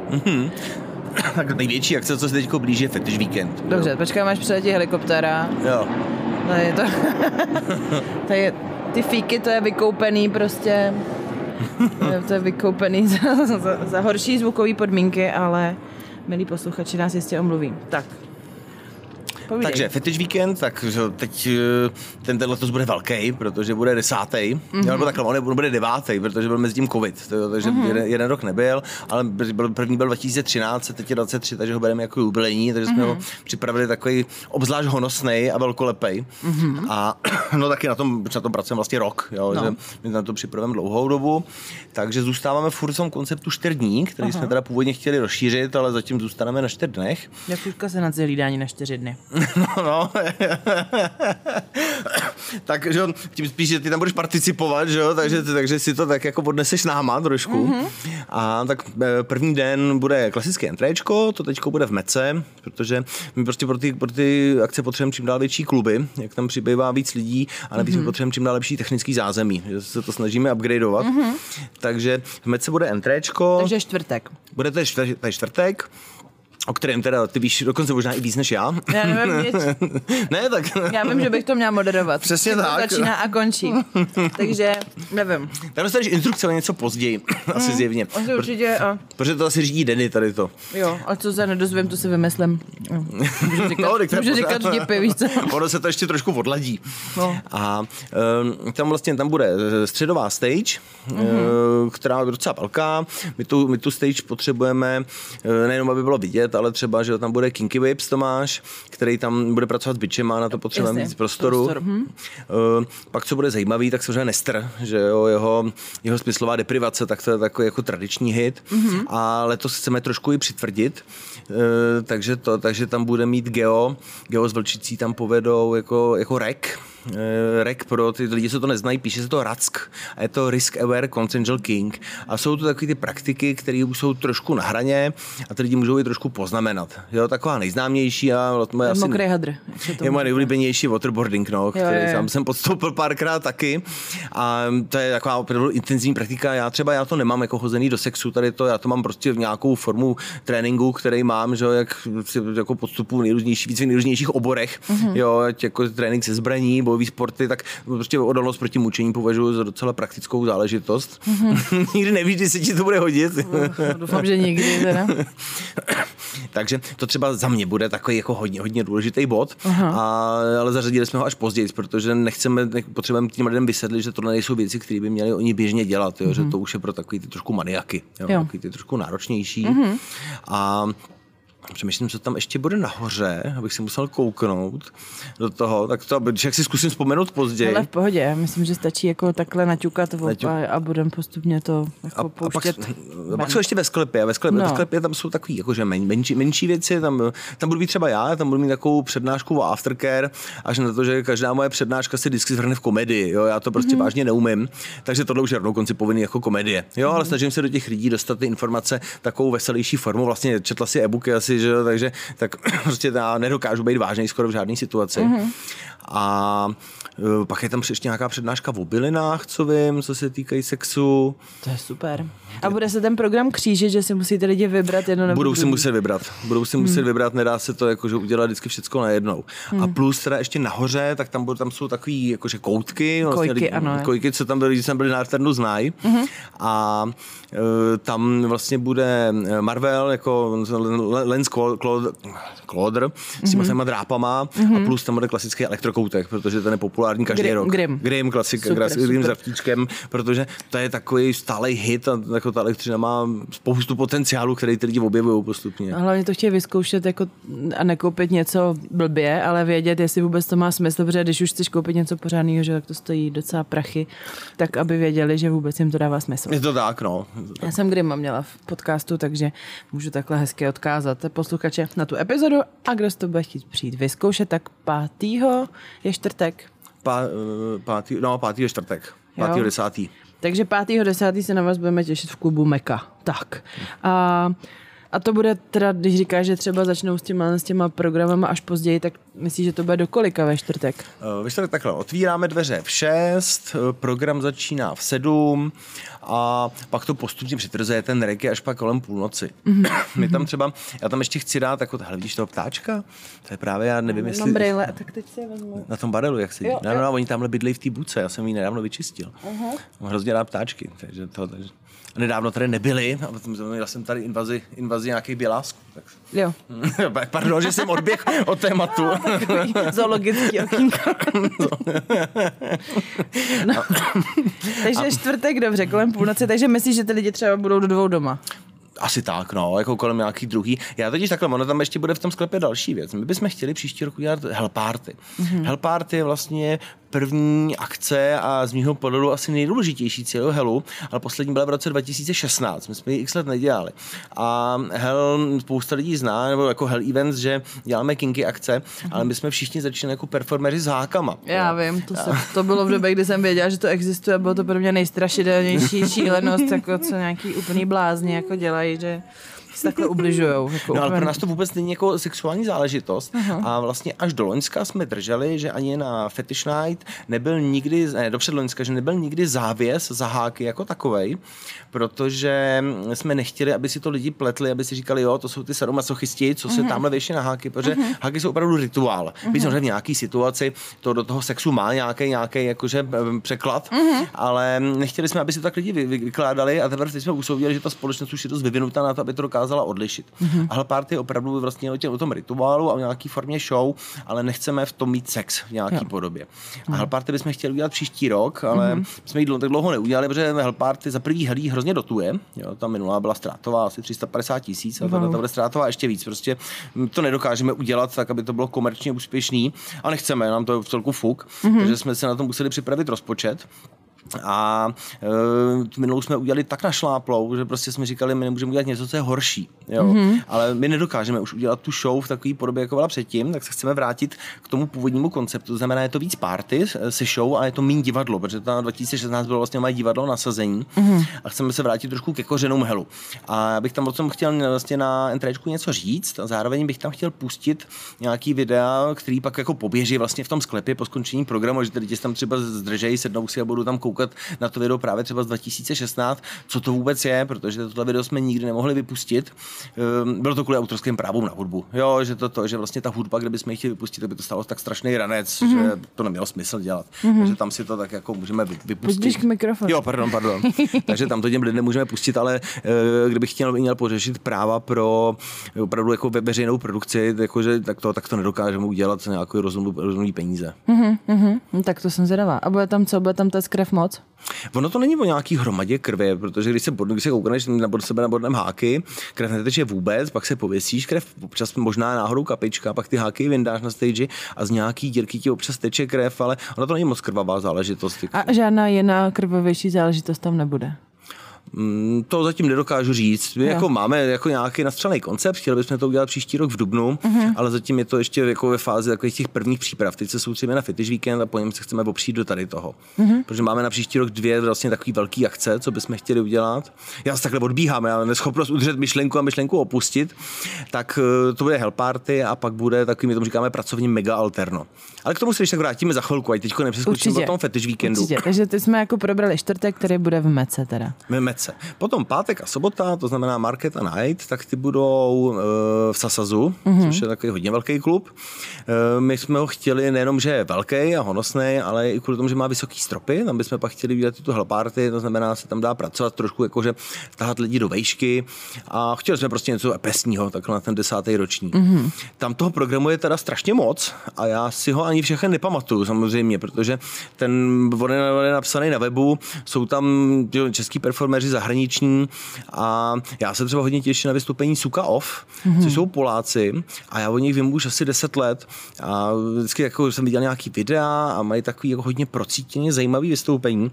tak největší akce, co se teď blíží, je Fetish Weekend. Dobře, počkáme, až přiletí helikoptéra. Jo. Tady je to, to je, ty fíky, to je vykoupený prostě, to je, to je vykoupený za, za, za horší zvukové podmínky, ale milí posluchači nás jistě omluví. Tak. Povídej. Takže Fetish Weekend, tak teď eh, ten letos bude velký, protože bude desátý, mm-hmm. nebo takhle, on bude devátý, protože byl mezi tím covid, takže mm-hmm. jeden, jeden, rok nebyl, ale byl, první byl 2013, teď je 23, takže ho bereme jako jubilejní, takže jsme mm-hmm. ho připravili takový obzvlášť honosný a velkolepej. Mm-hmm. A no taky na tom, na tom pracujeme vlastně rok, jo, no. že my na to připravujeme dlouhou dobu, takže zůstáváme furt v tom konceptu 4 dní, který Aha. jsme teda původně chtěli rozšířit, ale zatím zůstaneme na 4 dnech. Jak se na hlídání na 4 dny. No, no. tak, že jo, tím spíš, že ty tam budeš participovat, že jo, takže, takže si to tak jako odneseš náma trošku. Mm-hmm. A tak eh, první den bude klasické entréčko, to teďko bude v Mece, protože my prostě pro ty, pro ty akce potřebujeme čím dál větší kluby, jak tam přibývá víc lidí a navíc mm-hmm. my potřebujeme čím dál lepší technický zázemí, že se to snažíme upgradeovat. Mm-hmm. Takže v Mece bude entréčko. Takže čtvrtek. Bude to čtvrtek o kterém teda ty víš dokonce možná i víc než já. Já nevím ne, tak... Já vím, že bych to měla moderovat. Přesně tak. Začíná a končí. Takže nevím. Tam dostaneš instrukce ale něco později, asi zjevně. Asi určitě, a... Protože to asi řídí Denny tady to. Jo, a co se nedozvím, to si vymyslím. Jo. Můžu říkat, No, můžu pořád. říkat vtipy, víš co? ono se to ještě trošku odladí. No. A um, tam vlastně tam bude eh, středová stage, Mhm. mm-hmm. která je docela velká. My tu, my tu stage potřebujeme eh, nejenom, aby bylo vidět, ale třeba, že tam bude Kinky Vapes Tomáš, který tam bude pracovat s bičema, na to potřebujeme víc prostoru. prostor, hm. Uh, pak, co bude zajímavý, tak samozřejmě Nestr, že jo, jeho, jeho smyslová deprivace, tak to je takový jako tradiční hit. Mm-hmm. A letos chceme trošku i přitvrdit, uh, takže, to, takže tam bude mít Geo, Geo z Vlčicí tam povedou jako, jako rek, rek pro ty lidi, co to neznají, píše se to Rack a je to Risk Aware Consensual King a jsou to takové ty praktiky, které už jsou trošku na hraně a ty lidi můžou i trošku poznamenat. Jo, taková nejznámější a moje asi Mokrý hadr. je moje říká. nejoblíbenější waterboarding, no, který jo, jo. sám jsem podstoupil párkrát taky. A to je taková opravdu intenzivní praktika. Já třeba já to nemám jako hozený do sexu, tady to, já to mám prostě v nějakou formu tréninku, který mám, že jo, jak si jako podstupu v nejrůznější, víc v nejrůznějších oborech, mm-hmm. jo, jako trénink se zbraní, bojový sporty, tak prostě odolnost proti mučení považuji za docela praktickou záležitost. Mm-hmm. Nikdy nevíš, kdy se ti to bude hodit. No, Doufám, že nikdy teda. Takže to třeba za mě bude takový jako hodně, hodně důležitý bod, a, ale zařadili jsme ho až později, protože nechceme, nech, potřebujeme tím lidem vysvětlit, že tohle nejsou věci, které by měli oni běžně dělat, jo, mm-hmm. že to už je pro takový ty trošku maniaky, jo, Jo. takový ty trošku náročnější. Mm-hmm. A Přemýšlím, co tam ještě bude nahoře, abych si musel kouknout do toho, tak to, když jak si zkusím vzpomenout později. Ale v pohodě, já myslím, že stačí jako takhle naťukat Naťuk- a, a budeme postupně to jako A, a pak, pouštět. a pak jsou ještě ve sklepě. Ve sklepě, No. ve sklepě tam jsou takový jakože men, menší, menší věci. Tam, tam budu být třeba já, tam budu mít takovou přednášku o aftercare, až na to, že každá moje přednáška se vždycky zvrhne v komedii. Jo? Já to prostě mm. vážně neumím. Takže tohle už je rovnou koncipovaný jako komedie. Jo, ale snažím se do těch lidí dostat ty informace takovou veselější formou. Vlastně četla si e-booky asi, že jo, takže tak prostě já nedokážu být vážný skoro v žádné situaci. Mm. A pak je tam ještě nějaká přednáška o bylinách, co vím, co se týkají sexu. To je super. A bude se ten program křížit, že si musíte lidi vybrat jedno nebo Budou si druhý? muset vybrat. Budou si muset vybrat, nedá se to jakože udělat vždycky všechno najednou. A plus teda ještě nahoře, tak tam, budou, tam jsou takový jakože koutky. vlastně Kojky, lidi- ano. Kojky, co tam byli, když jsme byli na Arternu, znají. A e, tam vlastně bude Marvel, jako Silence Cloder s těma mm-hmm. drápama mm-hmm. a plus tam bude klasický elektrokoutek, protože ten je populární každý Grim, rok. Grim. Grim, klasika, Super, super, Grim s raftíčkem, protože to je takový stálej hit a jako ta elektřina má spoustu potenciálu, který ty lidi objevují postupně. A hlavně to chtějí vyzkoušet jako a nekoupit něco blbě, ale vědět, jestli vůbec to má smysl, protože když už chceš koupit něco pořádného, že tak to stojí docela prachy, tak aby věděli, že vůbec jim to dává smysl. Je to tak, no. To tak. Já jsem Grima měla v podcastu, takže můžu takhle hezky odkázat posluchače na tu epizodu a kdo to bude chtít přijít vyzkoušet, tak pátýho je čtvrtek. Pá, pátý, no, pátý je čtvrtek. Jo. Pátý desátý. Takže 5.10. se na vás budeme těšit v klubu Meka. Tak. A, a to bude teda, když říkáš, že třeba začnou s těma, s těma programama až později, tak myslíš, že to bude do kolika ve čtvrtek? Eh, Víš tak takhle, otvíráme dveře v 6, eh, program začíná v 7 a pak to postupně přitvrzuje ten reggae až pak kolem půlnoci. My tam třeba, já tam ještě chci dát, jako, hele, vidíš toho ptáčka? To je právě, já nevím, jestli... Mám brýle, tak teď si je vezmu. Na tom barelu, jak sedí. Jo, No, no, jo. no, oni tamhle bydlejí v té buce, já jsem ji nedávno vyčistil. Uh-huh. Mám hrozně rád ptáčky, takže to, takže... A nedávno tady nebyli, a potom jsem- měl jsem tady invazi, invazi nějakých bělásků. Tak... Jo, Pardon, že jsem odběh od tématu. zoologický okýnko. no. takže čtvrtek, dobře, kolem půlnoci, takže myslíš, že ty lidi třeba budou do dvou doma? Asi tak, no, jako kolem nějaký druhý. Já totiž takhle, ono tam ještě bude v tom sklepě další věc. My bychom chtěli příští rok udělat Hell Party. Mm-hmm. Hell Party je vlastně první akce a z mého pohledu asi nejdůležitější celého Hellu, ale poslední byla v roce 2016. My jsme ji x let nedělali. A Hell spousta lidí zná, nebo jako Hell Events, že děláme kinky akce, mm-hmm. ale my jsme všichni začínali jako performeři s hákama. Já jo. vím, to, se, to bylo v době, kdy jsem věděla, že to existuje, bylo to pro mě nejstrašidelnější šílenost, jako co nějaký úplný blázni jako dělají, že si takhle ubližujou. Jako No ale pro nás to vůbec není jako sexuální záležitost uh-huh. a vlastně až do Loňska jsme drželi, že ani na Fetish Night nebyl nikdy, ne, do předloňska, že nebyl nikdy závěs za háky jako takovej, protože jsme nechtěli, aby si to lidi pletli, aby si říkali, jo, to jsou ty sadomasochisti, co se uh-huh. tamhle věší na háky, protože uh-huh. háky jsou opravdu rituál. Uh-huh. Byť samozřejmě v nějaký situaci to do toho sexu má nějaký, nějaký jakože překlad, uh-huh. ale nechtěli jsme, aby si to tak lidi vy, vy, vykládali a teprve jsme usoudili, že ta společnost už je dost vyvinutá na to, aby to dokázala odlišit. Mm-hmm. A Party opravdu vlastně o, tě, o tom rituálu a o nějaký formě show, ale nechceme v tom mít sex v nějaký Jo. podobě. A Hell Party bychom chtěli udělat příští rok, ale mm-hmm. jsme ji dlouho, tak dlouho neudělali, protože Party za prvý helí hrozně dotuje. Jo, ta minulá byla ztrátová asi 350 tisíc, a ta, ta bude ztrátová ještě víc. Prostě to nedokážeme udělat tak, aby to bylo komerčně úspěšný a nechceme, nám to je v celku fuk, mm-hmm. takže jsme se na to museli připravit rozpočet. A e, minulou jsme udělali tak našláplou, že prostě jsme říkali, my nemůžeme udělat něco, co je horší. Jo? Mm-hmm. Ale my nedokážeme už udělat tu show v takové podobě, jako byla předtím, tak se chceme vrátit k tomu původnímu konceptu. To znamená, je to víc party eh, se show a je to méně divadlo, protože ta 2016 bylo vlastně moje divadlo nasazení mm-hmm. a chceme se vrátit trošku ke kořenům helu. A já bych tam o tom chtěl vlastně na entrečku něco říct a zároveň bych tam chtěl pustit nějaký videa, který pak jako poběží vlastně v tom sklepě po skončení programu, že se tam třeba zdržejí, sednou si a budou tam koukat na to video právě třeba z 2016, co to vůbec je, protože tohle video jsme nikdy nemohli vypustit. Ehm, Bylo to kvůli autorským právům na hudbu. Jo, že to, to že vlastně ta hudba, kde bychom ji chtěli vypustit, by to stalo tak strašný ranec, mm-hmm. že to nemělo smysl dělat. Mm-hmm. Takže tam si to tak jako můžeme vy- vypustit. Blíž k mikrofonu. Jo, pardon, pardon. Takže tam to těm lidem můžeme pustit, ale eh, kdybych chtěl, měl pořešit práva pro opravdu jako ve veřejnou produkci, jakože, tak, to, tak to nedokážeme udělat za nějaké rozumný, rozumný peníze. Mhm, no, tak to jsem zvědavá. A bude tam co? Bude tam ta krev moc? Ono to není o nějaký hromadě krve, protože když se, bod- když se koukneš na bod sebe na bodnem háky, krev neteče vůbec, pak se pověsíš, krev občas možná náhodou kapička, pak ty háky vyndáš na stage a z nějaký dírky ti občas teče krev, ale ono to není moc krvavá záležitost. A žádná jiná krvavější záležitost tam nebude. Mm, To zatím nedokážu říct. My jako máme jako nějaký nastřelený koncept, chtěli bychom to udělat příští rok v Dubnu, uh-huh. ale zatím je to ještě jako ve fázi takových těch prvních příprav. Teď se soustředíme na Fetish Weekend a po něm se chceme opřít do tady toho. Uh-huh. Protože máme na příští rok dvě vlastně takové velké akce, co bychom chtěli udělat. Já se takhle odbíhám, já neschopnost udržet myšlenku a myšlenku opustit. Tak eh, to bude Hell Party a pak bude takový, my tomu říkáme pracovní mega alterno. Ale k tomu se když tak vrátíme za chvilku, ať teď nepřeskočím o tom Fetish Weekendu. Určitě. Takže ty jsme jako probrali čtvrtek, který bude v Mece teda. Mece, akce. Potom pátek a sobota, to znamená Market a Night, tak ty budou v Sasazu, mm-hmm. což je takový hodně velký klub. My jsme ho chtěli nejenom, že je velký a honosný, ale i kvůli tomu, že má vysoký stropy, tam bychom pak chtěli vidět tu party, to znamená, se tam dá pracovat trošku, jakože tahat lidi do vejšky a chtěli jsme prostě něco pesního, takhle na ten desátý ročník. Mm-hmm. Tam toho programu je teda strašně moc a já si ho ani všechny nepamatuju samozřejmě, protože ten on je napsaný na webu, jsou tam český performeři zahraniční a já se třeba hodně těším na vystoupení Suka Off, mm-hmm. což jsou Poláci a já o nich vím už asi 10 let a vždycky jako jsem viděl nějaký videa a mají takový jako hodně procítěně zajímavý vystoupení.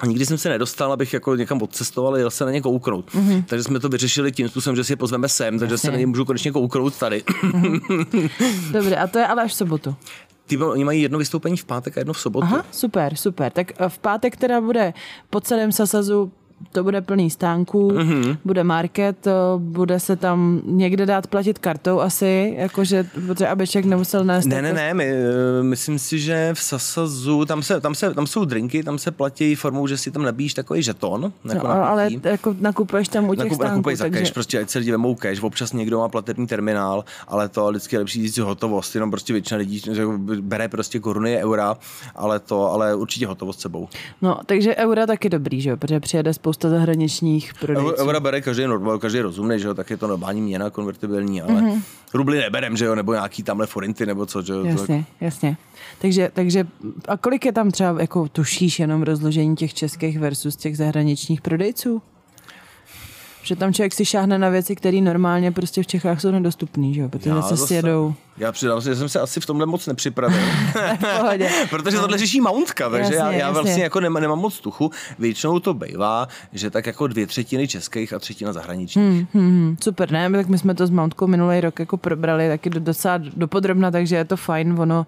A nikdy jsem se nedostal, abych jako někam odcestoval a jel se na ně kouknout. Mm-hmm. Takže jsme to vyřešili tím způsobem, že si je pozveme sem, takže Jasně. se na ně můžu konečně kouknout tady. Mm-hmm. Dobře, a to je ale až v sobotu. Ty, oni mají jedno vystoupení v pátek a jedno v sobotu. Aha, super, super. Tak v pátek teda bude po celém Sasazu to bude plný stánků, mm-hmm. bude market, bude se tam někde dát platit kartou asi, jakože, protože aby člověk nemusel nést. Ne, ne, ne, my, eh, myslím si, že v Sasazu, tam, se, tam, se, tam jsou drinky, tam se platí formou, že si tam nabíjíš takový žeton. Jako no, ale jako nakupuješ tam u těch Nakup, stánků. Nakupuješ za takže... cash, prostě ať se lidi vemou cash, občas někdo má platební terminál, ale to vždycky je lepší říct hotovost, jenom prostě většina lidí bere prostě koruny, eura, ale to, ale určitě hotovost sebou. No, takže eura taky dobrý, že jo, protože přijede spousta spousta zahraničních prodejců. Eura bere každý, každý rozumný, že jo, tak je to normální měna konvertibilní, ale mm-hmm. rubly neberem, že jo, nebo nějaký tamhle forinty, nebo co, že jo. Jasně, tak... jasně. Takže, takže a kolik je tam třeba, jako tušíš jenom rozložení těch českých versus těch zahraničních prodejců? Že tam člověk si šáhne na věci, které normálně prostě v Čechách jsou nedostupné, že jo? Protože se sjedou. Já přidám že jsem se asi v tomhle moc nepřipravil. Protože tohle řeší Mountka, takže jasně, já, já vlastně jako nemám, nemám moc tuchu. Většinou to bývá, že tak jako dvě třetiny českých a třetina zahraničních. Hmm, hmm, hmm. super, ne? Tak my jsme to s Mountkou minulý rok jako probrali taky do, docela dopodrobna, takže je to fajn. Ono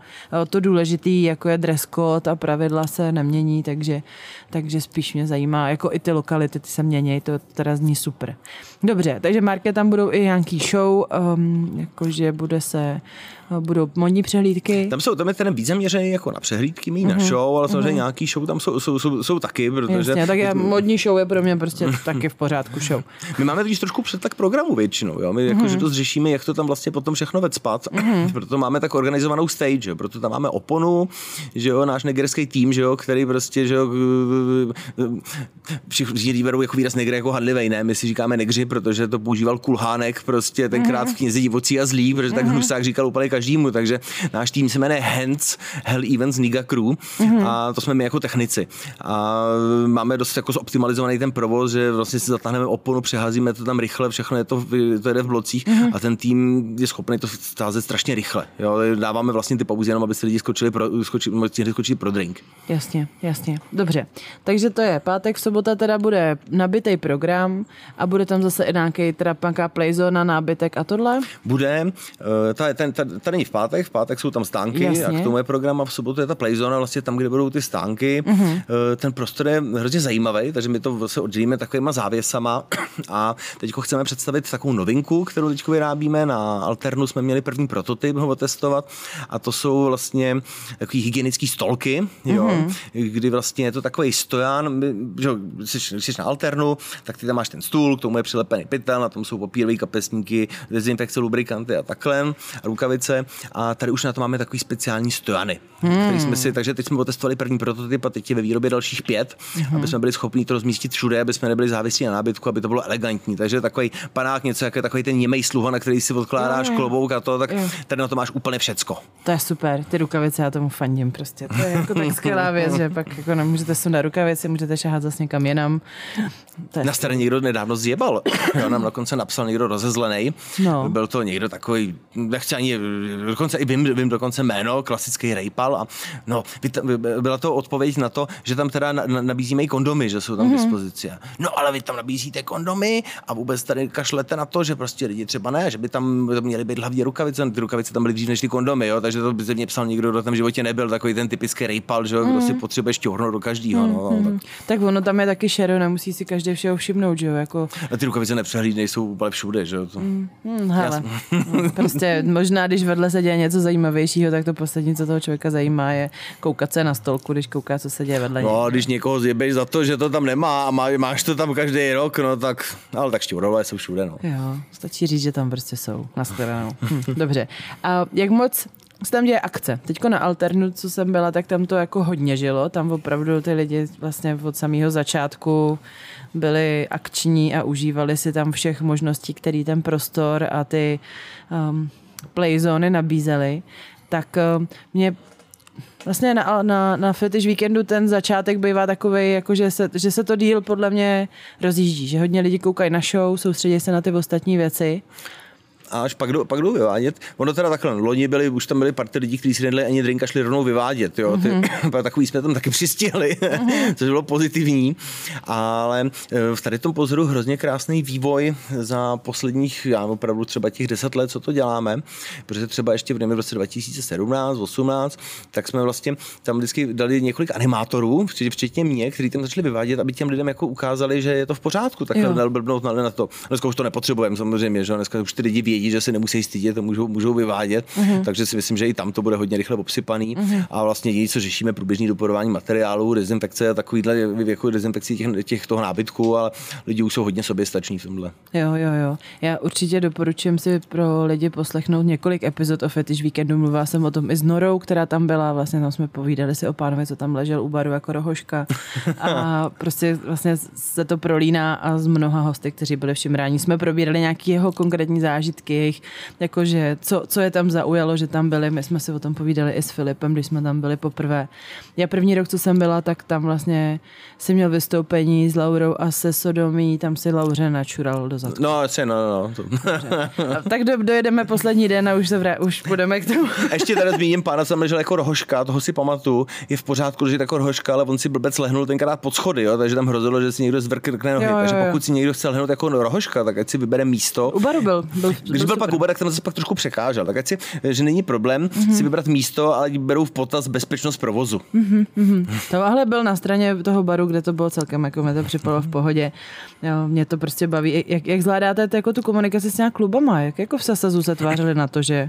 to důležitý, jako je dress code a pravidla se nemění, takže, takže spíš mě zajímá, jako i ty lokality ty se mění, to teda zní super. obra. Dobře, takže Marke tam budou i nějaký show, um, jakože bude se budou modní přehlídky. Tam jsou, tam je ten víc zaměřený jako na přehlídky, mý mm-hmm. na show, ale samozřejmě mm-hmm. nějaký show tam jsou, jsou, jsou, jsou taky, protože... Jasně, tak je, modní show je pro mě prostě taky v pořádku show. My máme totiž trošku přetlak programu většinou, jo? my mm-hmm. jakože to řešíme, jak to tam vlastně potom všechno vecpat, mm-hmm. proto máme tak organizovanou stage, jo? proto tam máme oponu, že jo, náš negerský tým, že jo, který prostě, že jo, všichni berou jako výraz negry jako hadlivej, ne, my si říkáme negři, protože to používal Kulhánek prostě tenkrát v knize Divocí a zlí, protože tak mm-hmm. Hnusák říkal úplně každému, takže náš tým se jmenuje Hands Hell Events Niga Crew mm-hmm. a to jsme my jako technici. A máme dost jako zoptimalizovaný ten provoz, že vlastně si zatáhneme oponu, přeházíme to tam rychle, všechno je to, to jde v blocích mm-hmm. a ten tým je schopný to stázet strašně rychle. Jo? Dáváme vlastně ty pauzy jenom, aby si lidi skočili pro, skočili, skočili pro drink. Jasně, jasně. Dobře. Takže to je pátek, sobota teda bude nabitý program a bude tam zase i nějaký teda playzone, nábytek a tohle? Bude. Uh, ta, ten, ta, ta není v pátek, v pátek jsou tam stánky Jasně. a k tomu je program a v sobotu je ta playzona, vlastně tam, kde budou ty stánky. Mm-hmm. Ten prostor je hrozně zajímavý, takže my to se oddělíme takovýma závěsama a teď chceme představit takovou novinku, kterou teď vyrábíme. Na Alternu jsme měli první prototyp ho testovat a to jsou vlastně takový hygienické stolky, jo, mm-hmm. kdy vlastně je to takový stojan, že jsi, jsi na Alternu, tak ty tam máš ten stůl, k tomu je přilepený pytel, na tom jsou papírové kapesníky, dezinfekce, lubrikanty a takhle, rukavice a tady už na to máme takový speciální stojany, hmm. který jsme si, takže teď jsme otestovali první prototyp a teď je ve výrobě dalších pět, hmm. aby jsme byli schopni to rozmístit všude, aby jsme nebyli závislí na nábytku, aby to bylo elegantní. Takže takový panák, něco jako takový ten němej sluha, na který si odkládáš jo, klobouk a to, tak jo. tady na to máš úplně všecko. To je super, ty rukavice, já tomu fandím prostě. To je jako tak skvělá věc, že pak jako nemůžete sundat rukavice, můžete šahat zase někam jinam. Na straně někdo nedávno zjebal. Jo, nám dokonce napsal někdo rozezlený. No. Byl to někdo takový, nechci ani dokonce i vím, vím dokonce jméno, klasický Rejpal a no, byla to odpověď na to, že tam teda nabízíme i kondomy, že jsou tam mm-hmm. k mhm. dispozici. No ale vy tam nabízíte kondomy a vůbec tady kašlete na to, že prostě lidi třeba ne, že by tam měly být hlavně rukavice, ty rukavice tam byly dřív než ty kondomy, jo, takže to by se mě psal někdo, kdo tam v životě nebyl, takový ten typický Rejpal, že jo, mm-hmm. kdo si mhm. potřebuje šťournout do každého. Mm-hmm. No, mhm. tak. tak. ono tam je taky šero, nemusí si každý všeho všimnout, že jo, jako... A ty rukavice nepřehlídnej, jsou úplně všude, že jo. To... Mm, hele, prostě možná, když vedle se děje něco zajímavějšího, tak to poslední, co toho člověka zajímá, je koukat se na stolku, když kouká, co se děje vedle No, něj. když někoho zjebeš za to, že to tam nemá a má, máš to tam každý rok, no tak, ale tak šťourové jsou všude, no. Jo, stačí říct, že tam prostě jsou. Naschledanou. Hm, dobře. A jak moc se tam děje akce? Teďko na Alternu, co jsem byla, tak tam to jako hodně žilo. Tam opravdu ty lidi vlastně od samého začátku byli akční a užívali si tam všech možností, který ten prostor a ty um, playzony nabízely. Tak um, mě Vlastně na, na, na fetish víkendu ten začátek bývá takový, jako že, se, že se to díl podle mě rozjíždí, že hodně lidí koukají na show, soustředí se na ty ostatní věci. A až pak jdou, pak jdou vyvádět. Ono teda takhle, loni byli, už tam byly party lidí, kteří si nedali ani drink a šli rovnou vyvádět, jo. Ty, mm-hmm. takový jsme tam taky přistihli, mm-hmm. což bylo pozitivní. Ale v tady tom pozoru hrozně krásný vývoj za posledních, já opravdu třeba těch deset let, co to děláme, protože třeba ještě v v roce 2017, 18, tak jsme vlastně tam vždycky dali několik animátorů, včetně mě, kteří tam začali vyvádět, aby těm lidem jako ukázali, že je to v pořádku, takhle blbnout na to. Dneska už to nepotřebujeme samozřejmě, že dneska už ty lidi vědí, že se nemusí stydět, to můžou, můžou vyvádět, uh-huh. takže si myslím, že i tam to bude hodně rychle obsypaný uh-huh. a vlastně jediné, co řešíme, průběžný doporování materiálu, dezinfekce a takovýhle jako dezinfekcí těch, těch toho nábytku, ale lidi už jsou hodně soběstační v tomhle. Jo, jo, jo. Já určitě doporučuji si pro lidi poslechnout několik epizod o Fetish Weekendu. Mluvila jsem o tom i s Norou, která tam byla, vlastně tam jsme povídali si o pánovi, co tam ležel u baru jako rohoška a prostě vlastně se to prolíná a z mnoha hosty, kteří byli v Šimrání, jsme probírali nějaký jeho konkrétní zážitky, jejich, jakože co, co je tam zaujalo, že tam byli, my jsme si o tom povídali i s Filipem, když jsme tam byli poprvé. Já první rok, co jsem byla, tak tam vlastně si měl vystoupení s Laurou a se Sodomí, tam si Lauře načural do zadku. No, asi, no, no. To. tak do, dojedeme poslední den a už se vrá, už půjdeme k tomu. Ještě tady zmíním pána, jsem ležel jako rohoška, toho si pamatuju, je v pořádku, že jako rohoška, ale on si blbec lehnul tenkrát pod schody, jo, takže tam hrozilo, že si někdo zvrkne nohy. Jo, jo, jo. Takže pokud si někdo chce lehnout jako rohoška, tak ať si vybere místo. U baru byl. byl, Když byl, byl pak u baru, tak tam se pak trošku překážel. Tak ať si, že není problém mm-hmm. si vybrat místo, ale berou v potaz bezpečnost provozu. Mm-hmm. To ale byl na straně toho baru, kde to bylo celkem, jako mě to připadalo v pohodě. Jo, mě to prostě baví. Jak, jak zvládáte jako tu komunikaci s nějak klubama? Jak jako v Sasazu se tvářili na to, že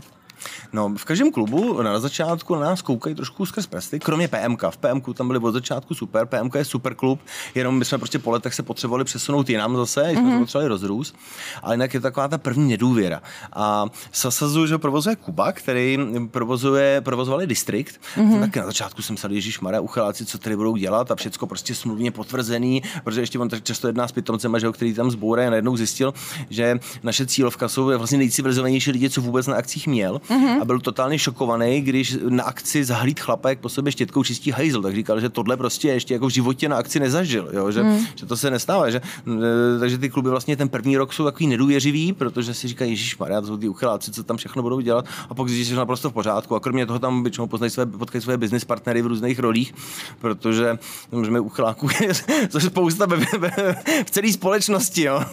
No, v každém klubu na začátku na nás koukají trošku skrz prsty, kromě PMK. V PMK tam byli od začátku super, PMK je super klub, jenom my jsme prostě po letech se potřebovali přesunout jinam zase, mm-hmm. jsme to potřebovali rozrůst, ale jinak je taková ta první nedůvěra. A Sasazu, že provozuje Kuba, který provozuje, provozovali District, mm-hmm. tak na začátku jsem se Ježíš Mara, uchyláci, co tady budou dělat a všechno prostě smluvně potvrzený, protože ještě on tak často jedná s pitomcem, že který tam zbourá a najednou zjistil, že naše cílovka jsou vlastně nejcivilizovanější lidi, co vůbec na akcích měl mm-hmm. A byl totálně šokovaný, když na akci zahlíd chlapek po sobě štětkou čistí hajzl, tak říkal, že tohle prostě ještě jako v životě na akci nezažil, jo? Že, mm. že, to se nestává, že, takže ty kluby vlastně ten první rok jsou takový nedůvěřivý, protože si říkají, Ježíš Maria, to jsou ty uchyláci, co tam všechno budou dělat a pak zjistíš, že naprosto v pořádku a kromě toho tam většinou poznají své, potkají své business partnery v různých rolích, protože můžeme uchyláků je spousta v celé společnosti, jo.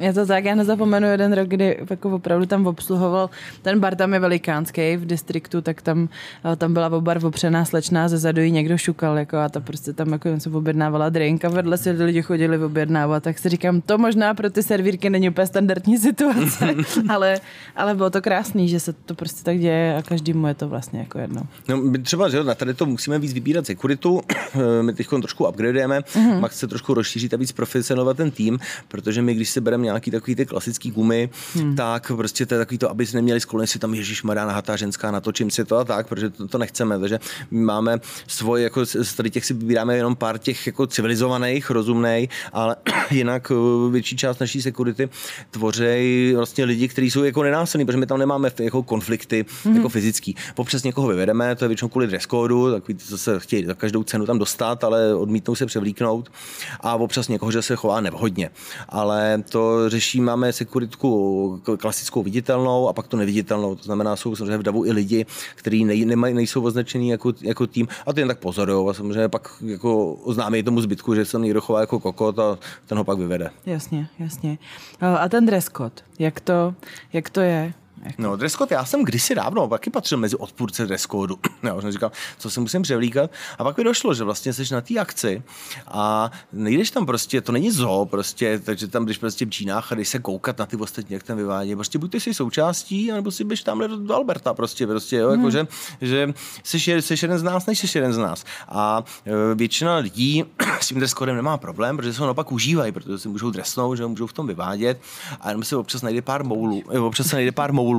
Je to tak, já nezapomenu jeden rok, kdy jako opravdu tam obsluhoval, ten bar tam je velikánský v distriktu, tak tam, tam byla obar opřená slečná, ze zadu jí někdo šukal, jako a ta prostě tam jako se objednávala drink a vedle si lidi chodili objednávat, tak si říkám, to možná pro ty servírky není úplně standardní situace, ale, ale bylo to krásný, že se to prostě tak děje a každému je to vlastně jako jedno. No, my třeba, že na tady to musíme víc vybírat sekuritu, my teď trošku upgradujeme, mm-hmm. Max se trošku rozšířit a víc profesionovat ten tým, protože my, když si bereme nějaký takový ty klasický gumy, hmm. tak prostě to je takový to, aby si neměli sklony si tam Ježíš Mará nahatá ženská, natočím si to a tak, protože to, to nechceme. Takže my máme svoje, jako z tady těch si vybíráme jenom pár těch jako civilizovaných, rozumných, ale jinak eh, větší část naší security tvoří vlastně lidi, kteří jsou jako nenásilní, protože my tam nemáme jako konflikty hmm. jako fyzický. Popřes někoho vyvedeme, to je většinou kvůli dress code, takový, co se chtějí za každou cenu tam dostat, ale odmítnou se převlíknout a občas někoho, že se chová nevhodně. Ale to řeší, máme sekuritku klasickou viditelnou a pak to neviditelnou. To znamená, jsou samozřejmě v davu i lidi, kteří nej, nejsou označení jako, jako tým a ty jen tak pozorují a samozřejmě pak jako oznámí tomu zbytku, že se někdo chová jako kokot a ten ho pak vyvede. Jasně, jasně. A ten dress code, jak to, jak to je? Jako. No, dress code, já jsem kdysi dávno taky patřil mezi odpůrce dress code. Já jsem říkal, co si musím převlíkat. A pak mi došlo, že vlastně jsi na té akci a nejdeš tam prostě, to není zo, prostě, takže tam jdeš prostě v džínách a jdeš se koukat na ty ostatní, jak tam vyvádí. Prostě buď ty jsi součástí, anebo si běž tamhle do Alberta prostě, prostě, jo, jako, že, že jsi, jsi jeden z nás, než jsi jeden z nás. A e, většina lidí s tím dress codem nemá problém, protože se ho naopak užívají, protože si můžou dresnout, že ho můžou v tom vyvádět a jenom se občas najde pár moulů, občas se najde pár moulů,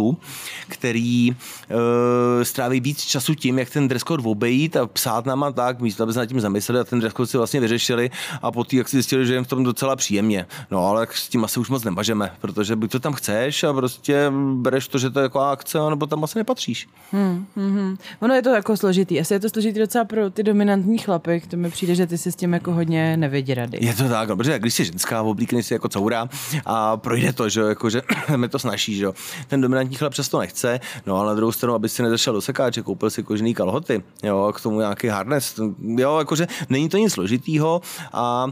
který uh, stráví víc času tím, jak ten dress code obejít a psát nám a tak, místo aby se nad tím zamysleli a ten dress code si vlastně vyřešili a po jak si zjistili, že jim v tom docela příjemně. No ale s tím asi už moc nebažeme, protože buď to tam chceš a prostě bereš to, že to je jako akce, nebo tam asi nepatříš. Hmm, hmm. Ono je to jako složitý. Asi je to složitý docela pro ty dominantní chlapy, to mi přijde, že ty si s tím jako hodně nevědí rady. Je to tak, no, protože když jsi ženská, oblíkne si jako coura a projde to, že, jako, že mi to snaží, že ten dominantní chlap přesto nechce, no ale na druhou stranu, aby si nezašel do sekáče, koupil si kožený kalhoty, jo, k tomu nějaký harness, jo, jakože není to nic složitýho a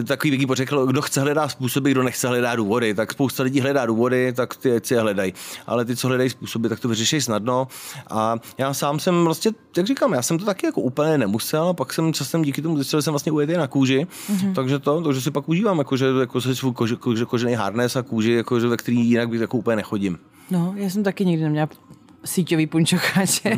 e, takový bych řekl, kdo chce hledat způsoby, kdo nechce hledat důvody, tak spousta lidí hledá důvody, tak ty si je hledají, ale ty, co hledají způsoby, tak to vyřeší snadno. A já sám jsem vlastně, jak říkám, já jsem to taky jako úplně nemusel a pak jsem časem díky tomu zjistil, že jsem vlastně ujetý na kůži, mm-hmm. takže to, takže si pak užívám, jakože jako se svůj kože, kože, kožený harness a kůži, jakože, ve který jinak bych jako úplně nechodím. No, já jsem taky nikdy neměla síťový punčocháče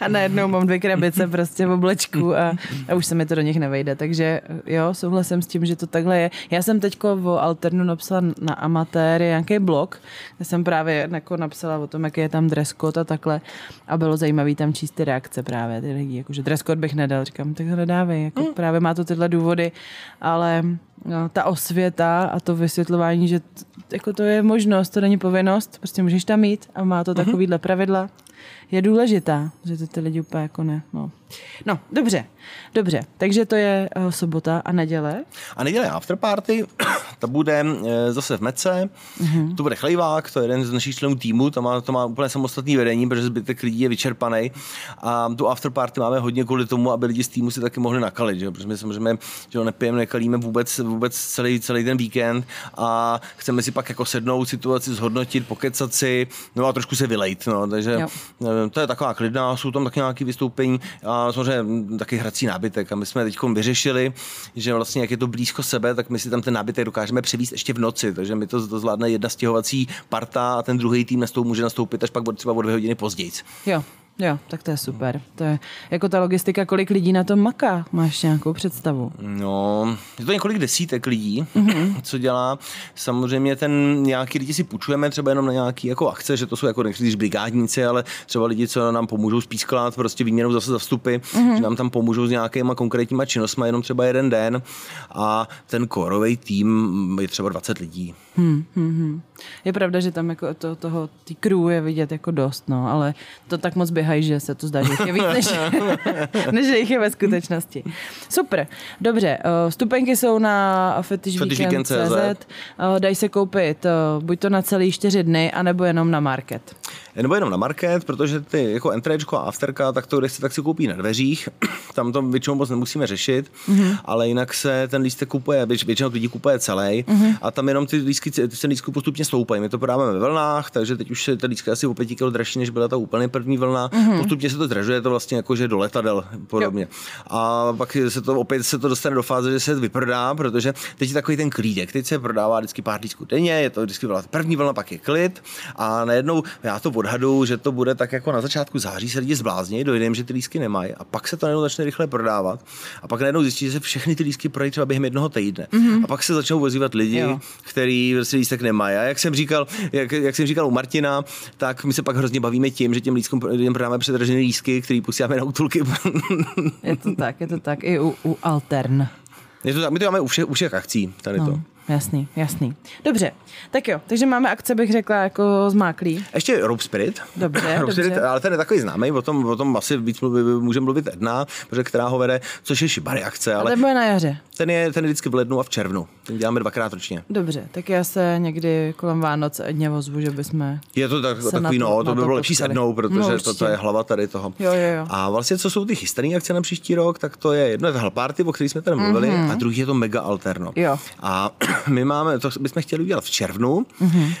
a najednou mám dvě krabice prostě v oblečku a, a už se mi to do nich nevejde, takže jo, souhlasím s tím, že to takhle je. Já jsem teďko o Alternu napsala na amatéry nějaký blog, kde jsem právě jako napsala o tom, jaký je tam dress code a takhle. A bylo zajímavé tam číst ty reakce právě ty lidi, jakože dress code bych nedal, říkám, tak to nedávej, jako mm. právě má to tyhle důvody, ale no, ta osvěta a to vysvětlování, že t, jako to je možnost, to není povinnost, prostě můžeš tam mít a má to mhm. takovýhle pravidla, je důležitá, že to ty lidi úplně jako ne. No, no dobře, dobře, takže to je uh, sobota a neděle. A neděle afterparty, to bude uh, zase v Mece, mm-hmm. to bude Chlejvák, to je jeden z našich členů týmu, to má, to má úplně samostatný vedení, protože zbytek lidí je vyčerpaný a tu afterparty máme hodně kvůli tomu, aby lidi z týmu si taky mohli nakalit, že? protože my samozřejmě že ho nepijeme, nekalíme vůbec, vůbec celý, celý ten víkend a chceme si pak jako sednout situaci, zhodnotit, pokecat si, no a trošku se vylejt, no, takže jo to je taková klidná, jsou tam taky nějaké vystoupení a samozřejmě taky hrací nábytek. A my jsme teď vyřešili, že vlastně jak je to blízko sebe, tak my si tam ten nábytek dokážeme převíst ještě v noci, takže my to, to zvládne jedna stěhovací parta a ten druhý tým může nastoupit až pak třeba o dvě hodiny později. Jo, Jo, tak to je super. To je jako ta logistika, kolik lidí na tom maká? Máš nějakou představu? No, je to několik desítek lidí, mm-hmm. co dělá. Samozřejmě ten nějaký lidi si půjčujeme třeba jenom na nějaký jako akce, že to jsou jako nechci brigádníci, ale třeba lidi, co nám pomůžou spísklat prostě výměnou zase za vstupy, mm-hmm. že nám tam pomůžou s nějakýma konkrétníma činnostmi jenom třeba jeden den a ten korový tým je třeba 20 lidí. Hmm, hmm, hmm. Je pravda, že tam jako to, toho, ty crew je vidět jako dost, no, ale to tak moc běhají, že se to zdá, že jich je víc, než, než jich je ve skutečnosti. Super, dobře, uh, stupenky jsou na fetishweekend.cz, uh, dají se koupit uh, buď to na celý čtyři dny, anebo jenom na market nebo jenom na market, protože ty jako entréčko a afterka, tak to, kde si, tak si koupí na dveřích, tam to většinou moc nemusíme řešit, mm-hmm. ale jinak se ten lístek kupuje, většinou lidí kupuje celý mm-hmm. a tam jenom ty lístky, ty se lístky postupně stoupají. My to prodáváme ve vlnách, takže teď už se ty lístky asi o 5 kg dražší, než byla ta úplně první vlna. Mm-hmm. Postupně se to zdražuje, to vlastně jako že do letadel podobně. Jo. A pak se to opět se to dostane do fáze, že se vyprodá, protože teď je takový ten klídek, teď se prodává vždycky pár lístků denně, je to vždycky první vlna, pak je klid a najednou já to odhadu, že to bude tak jako na začátku září se lidi zblázní, dojde jim, že ty lísky nemají a pak se to najednou začne rychle prodávat a pak najednou zjistí, že se všechny ty lísky prodají třeba během jednoho týdne. Mm-hmm. A pak se začnou vozívat lidi, jo. který prostě lístek nemají. A jak jsem říkal, jak, jak jsem říkal u Martina, tak my se pak hrozně bavíme tím, že těm lístkům lidem prodáváme předražené lístky, který posíláme na útulky. je to tak, je to tak. I u, u Altern. Je to tak, my to máme u všech, u všech akcí, tady no. to. Jasný, jasný. Dobře, tak jo, takže máme akce, bych řekla, jako zmáklý. Ještě Rope Spirit. Dobře, Rope dobře. Spirit, ale ten je takový známý, o tom, o tom asi víc mluví, můžeme mluvit jedna, protože která ho vede, což je šibary akce. Ale a ten bude na jaře. Ten je, ten je vždycky v lednu a v červnu. Ten děláme dvakrát ročně. Dobře, tak já se někdy kolem Vánoc dně ozvu, že bychom Je to tak, takový, to, no, to by bylo lepší sednout, protože no, to, to, je hlava tady toho. Jo, jo, jo. A vlastně, co jsou ty chystané akce na příští rok, tak to je jedno je Party, o který jsme tady mluvili, mm-hmm. a druhý je to Mega Alterno. Jo. A my máme, to bychom chtěli udělat v červnu, mm-hmm.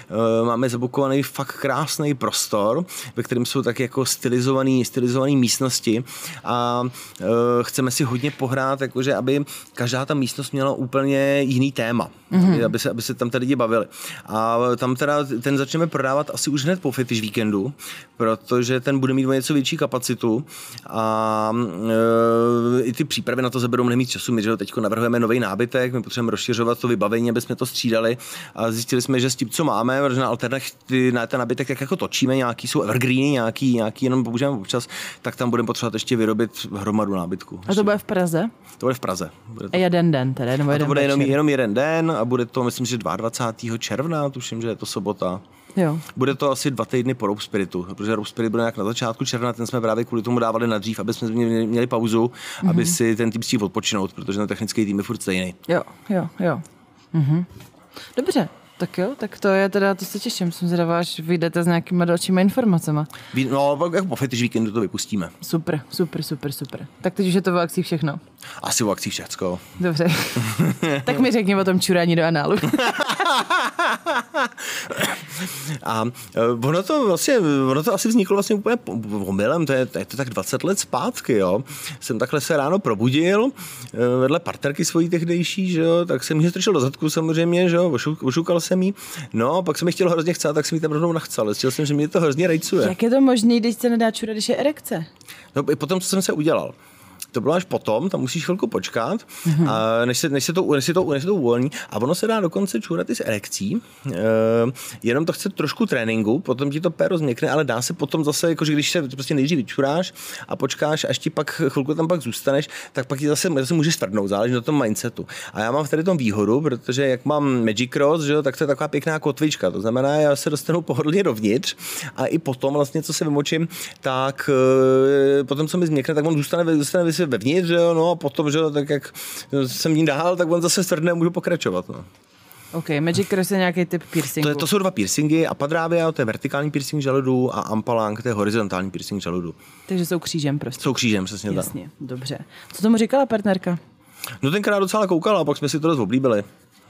máme zabukovaný fakt krásný prostor, ve kterém jsou tak jako stylizované stylizovaný místnosti a uh, chceme si hodně pohrát, jakože aby každá ta místnost měla úplně jiný téma, mm-hmm. aby, se, aby se tam ty lidi bavili. A tam teda ten začneme prodávat asi už hned po fetish víkendu, protože ten bude mít o něco větší kapacitu a uh, i ty přípravy na to zaberou mnohem času. My že teď navrhujeme nový nábytek, my potřebujeme rozšiřovat to vybavení, aby jsme to střídali a zjistili jsme, že s tím, co máme, protože na alternativy na ten nábytek tak jako točíme, nějaký jsou evergreeny, nějaký, nějaký jenom používáme občas, tak tam budeme potřebovat ještě vyrobit hromadu nábytku. A to bude v Praze? To bude v Praze. Bude to... A jeden den tedy, nebo jeden a to bude jenom, jenom jeden den a bude to, myslím, že 22. června, tuším, že je to sobota. Jo. Bude to asi dva týdny po Rope Spiritu, protože Rope Spirit bude nějak na začátku června, ten jsme právě kvůli tomu dávali na dřív, aby jsme měli, pauzu, mm-hmm. aby si ten tým stihl odpočinout, protože ten technický tým je furt stejný. Jo, jo, jo. Mm-hmm. Dobře, tak jo, tak to je teda, to se těším, jsem zvědavá, až vyjdete s nějakýma dalšíma informacemi. No, jako po fetish víkendu to vypustíme. Super, super, super, super. Tak teď už je to v akcích všechno. Asi v akcích všechno. Dobře. tak mi řekni o tom čurání do análu. A e, ono to vlastně, ono to asi vzniklo vlastně úplně omylem, to je, to je to tak 20 let zpátky, jo. Jsem takhle se ráno probudil, e, vedle partnerky svojí tehdejší, že jo, tak jsem ji strčil do zadku samozřejmě, že jo, ošukal jsem jí, no a pak jsem mi chtěl hrozně chcát, tak jsem ji tam rovnou nachcal, zjistil jsem, že mě to hrozně rejcuje. Jak je to možné, když se nedá čurat, když je erekce? No i potom, co jsem se udělal to bylo až potom, tam musíš chvilku počkat, mm-hmm. a než, se, než, se to, než, se to, než se to uvolní. A ono se dá dokonce čůrat i s erekcí, e, jenom to chce trošku tréninku, potom ti to péro změkne, ale dá se potom zase, jakože když se prostě nejdřív vyčuráš a počkáš, až ti pak chvilku tam pak zůstaneš, tak pak ti zase, zase můžeš stvrdnout, záleží na tom mindsetu. A já mám v tady tom výhodu, protože jak mám Magic Cross, že, tak to je taková pěkná kotvička, to znamená, já se dostanu pohodlně dovnitř a i potom vlastně, co se vymočím, tak e, potom, co mi změkne, tak on zůstane, zůstane si vevnitř, že jo, no a potom, že jo, tak jak jsem ní dál, tak on zase stvrdne, můžu pokračovat, no. OK, Magic Cross je nějaký typ piercingu. To, je, to jsou dva piercingy, Apadravia, to je vertikální piercing žaludu a Ampalang, to je horizontální piercing žaludu. Takže jsou křížem prostě. Jsou křížem, přesně Jasně, tak. dobře. Co tomu říkala partnerka? No tenkrát docela koukala a pak jsme si to dost oblíbili.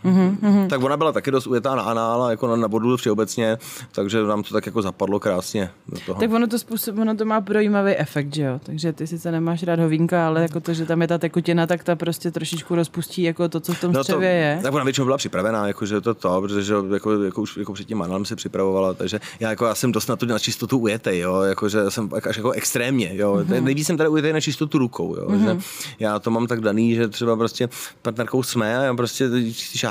Mm-hmm. Tak ona byla taky dost ujetá na anál, jako na, na bodu všeobecně, takže nám to tak jako zapadlo krásně do toho. Tak ono to způsob, ono to má projímavý efekt, že jo? Takže ty sice nemáš rád hovínka, ale jako to, že tam je ta tekutina, tak ta prostě trošičku rozpustí jako to, co v tom no to, je. Tak ona většinou byla připravená, jako, že to to, protože jako, jako už jako před tím análem se připravovala, takže já, jako, já jsem dost na tu na čistotu ujetej, jo? Jako, že jsem až jako extrémně, jo? Mm-hmm. Nejvíc jsem tady ujetej na čistotu rukou, jo? Mm-hmm. Že já to mám tak daný, že třeba prostě partnerkou jsme a já prostě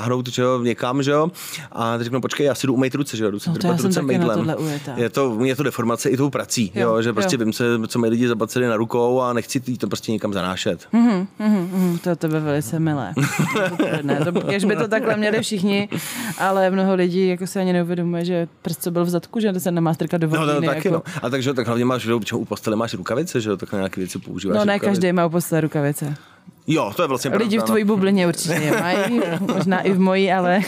šáhnout že jo, někam, že jo, a teď řeknu, počkej, já si jdu umýt ruce, že jo, jdu si no, ruce mejdlem. Je to, je to deformace i tou prací, jo, jo že prostě jo. vím se, co mají lidi zabaceli na rukou a nechci to prostě někam zanášet. Mm-hmm, mm-hmm, to je tebe velice milé. ne, to, když by to takhle měli všichni, ale mnoho lidí jako se ani neuvědomuje, že prst, co byl v zadku, že se nemá strkat do vody. No, no, taky, jako... no. A takže tak hlavně máš, že u postele máš rukavice, že jo, tak na nějaké věci používáš. No ne rukavice. každý má u postele rukavice. Jo, to je vlastně Lidi v tvojí bublině určitě je mají, možná i v mojí, ale,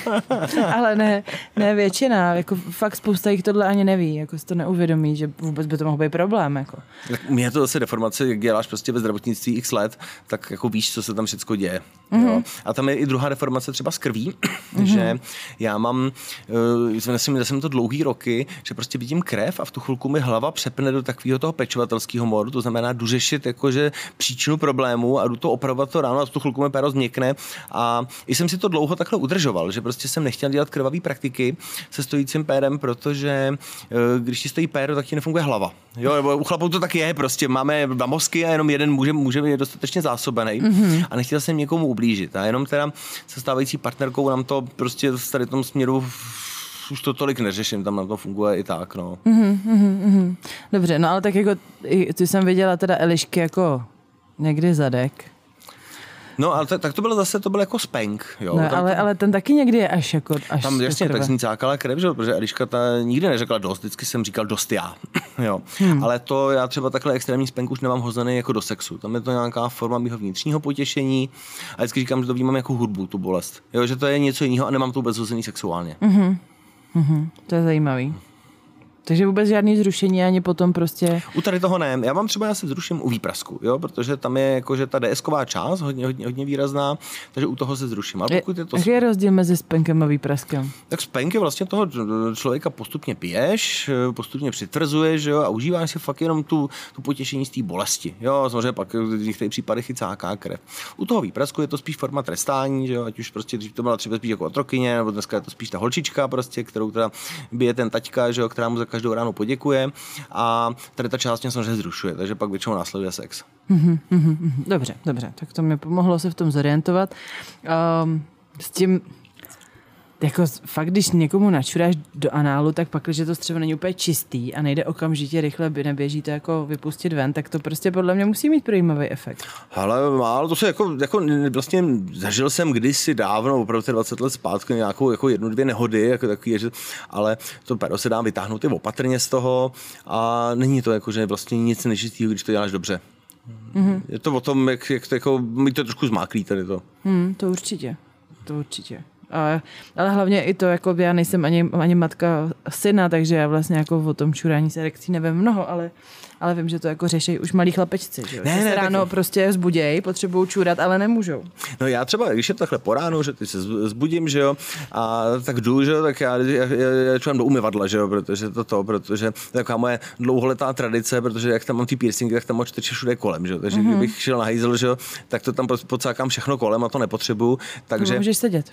ale ne, ne většina. Jako fakt spousta jich tohle ani neví, jako si to neuvědomí, že vůbec by to mohl být problém. Jako. Tak mě je to zase deformace, jak děláš prostě ve zdravotnictví x let, tak jako víš, co se tam všechno děje. Mm-hmm. Jo. A tam je i druhá deformace třeba z krví, mm-hmm. že já mám, uh, jsem, jsem to dlouhý roky, že prostě vidím krev a v tu chvilku mi hlava přepne do takového toho pečovatelského modu, to znamená, jdu řešit jakože příčinu problému a jdu to opravovat to ráno a tu chvilku mi péro změkne. A i jsem si to dlouho takhle udržoval, že prostě jsem nechtěl dělat krvavý praktiky se stojícím pérem, protože eh, když ti stojí péro, tak ti nefunguje hlava. Jo, nebo u chlapů to tak je, prostě máme dva mozky a jenom jeden může, může být dostatečně zásobený mm-hmm. a nechtěl jsem někomu ublížit. A jenom teda se stávající partnerkou nám to prostě v tady tom směru už to tolik neřeším, tam na to funguje i tak, no. Mm-hmm, mm-hmm. Dobře, no ale tak jako, ty jsem viděla teda Elišky jako někdy zadek. No, ale tak to bylo zase, to byl jako spank. Jo. No, ale, ale ten taky někdy je až jako až Tam jasně, tak jsem cákala krev, že? protože Eliška ta nikdy neřekla dost, vždycky jsem říkal dost já. jo. Hmm. Ale to já třeba takhle extrémní spank už nemám hozený jako do sexu. Tam je to nějaká forma mého vnitřního potěšení a vždycky říkám, že to vnímám jako hudbu, tu bolest. Jo, že to je něco jiného a nemám to vůbec hozený sexuálně. Mm-hmm. Mm-hmm. To je zajímavý. Takže vůbec žádný zrušení ani potom prostě... U tady toho ne. Já mám třeba, já se zruším u výprasku, jo, protože tam je jakože ta DSková část hodně, hodně, hodně výrazná, takže u toho se zruším. Ale pokud je to... Jaký je rozdíl mezi spenkem a výpraskem? Tak spenky vlastně toho člověka postupně piješ, postupně přitvrzuješ jo, a užíváš si fakt jenom tu, tu potěšení z té bolesti. Jo, samozřejmě pak v některých případech chycáká krev. U toho výprasku je to spíš forma trestání, že jo, ať už prostě to byla třeba spíš jako otrokyně, nebo dneska je to spíš ta holčička, prostě, kterou teda bije ten taťka, že jo, která mu každou ráno poděkuje a tady ta část mě samozřejmě zrušuje, takže pak většinou následuje sex. Mm-hmm, mm-hmm. Dobře, dobře, tak to mi pomohlo se v tom zorientovat. Um, s tím, jako fakt, když někomu načuráš do análu, tak pak, když to střevo není úplně čistý a nejde okamžitě rychle, by neběží to jako vypustit ven, tak to prostě podle mě musí mít projímavý efekt. Ale málo, to se jako, jako vlastně zažil jsem kdysi dávno, opravdu 20 let zpátky, nějakou jako jednu, dvě nehody, jako takový, že, ale to pero se dá vytáhnout i opatrně z toho a není to jako, že vlastně nic nečistého, když to děláš dobře. Mm-hmm. Je to o tom, jak, jak to jako, mi to trošku zmáklý tady to. Mm, to určitě, to určitě. A, ale hlavně i to, jako já nejsem ani, ani matka syna, takže já vlastně jako o tom čurání se erekcí nevím mnoho, ale, ale vím, že to jako řeší už malí chlapečci, že, ne, že ne, se ráno tak... prostě zbudějí, potřebují čurat, ale nemůžou. No já třeba, když je takhle po ránu, že ty se zbudím, že jo, a tak jdu, že jo, tak já, já, já, já čurám do umyvadla, že jo, protože to to, protože to je taková moje dlouholetá tradice, protože jak tam mám ty piercingy, tak tam mám čtyři všude kolem, že jo, takže mm-hmm. kdybych šel na hajzel, že jo, tak to tam pocákám všechno kolem a to nepotřebuju, takže... No, můžeš sedět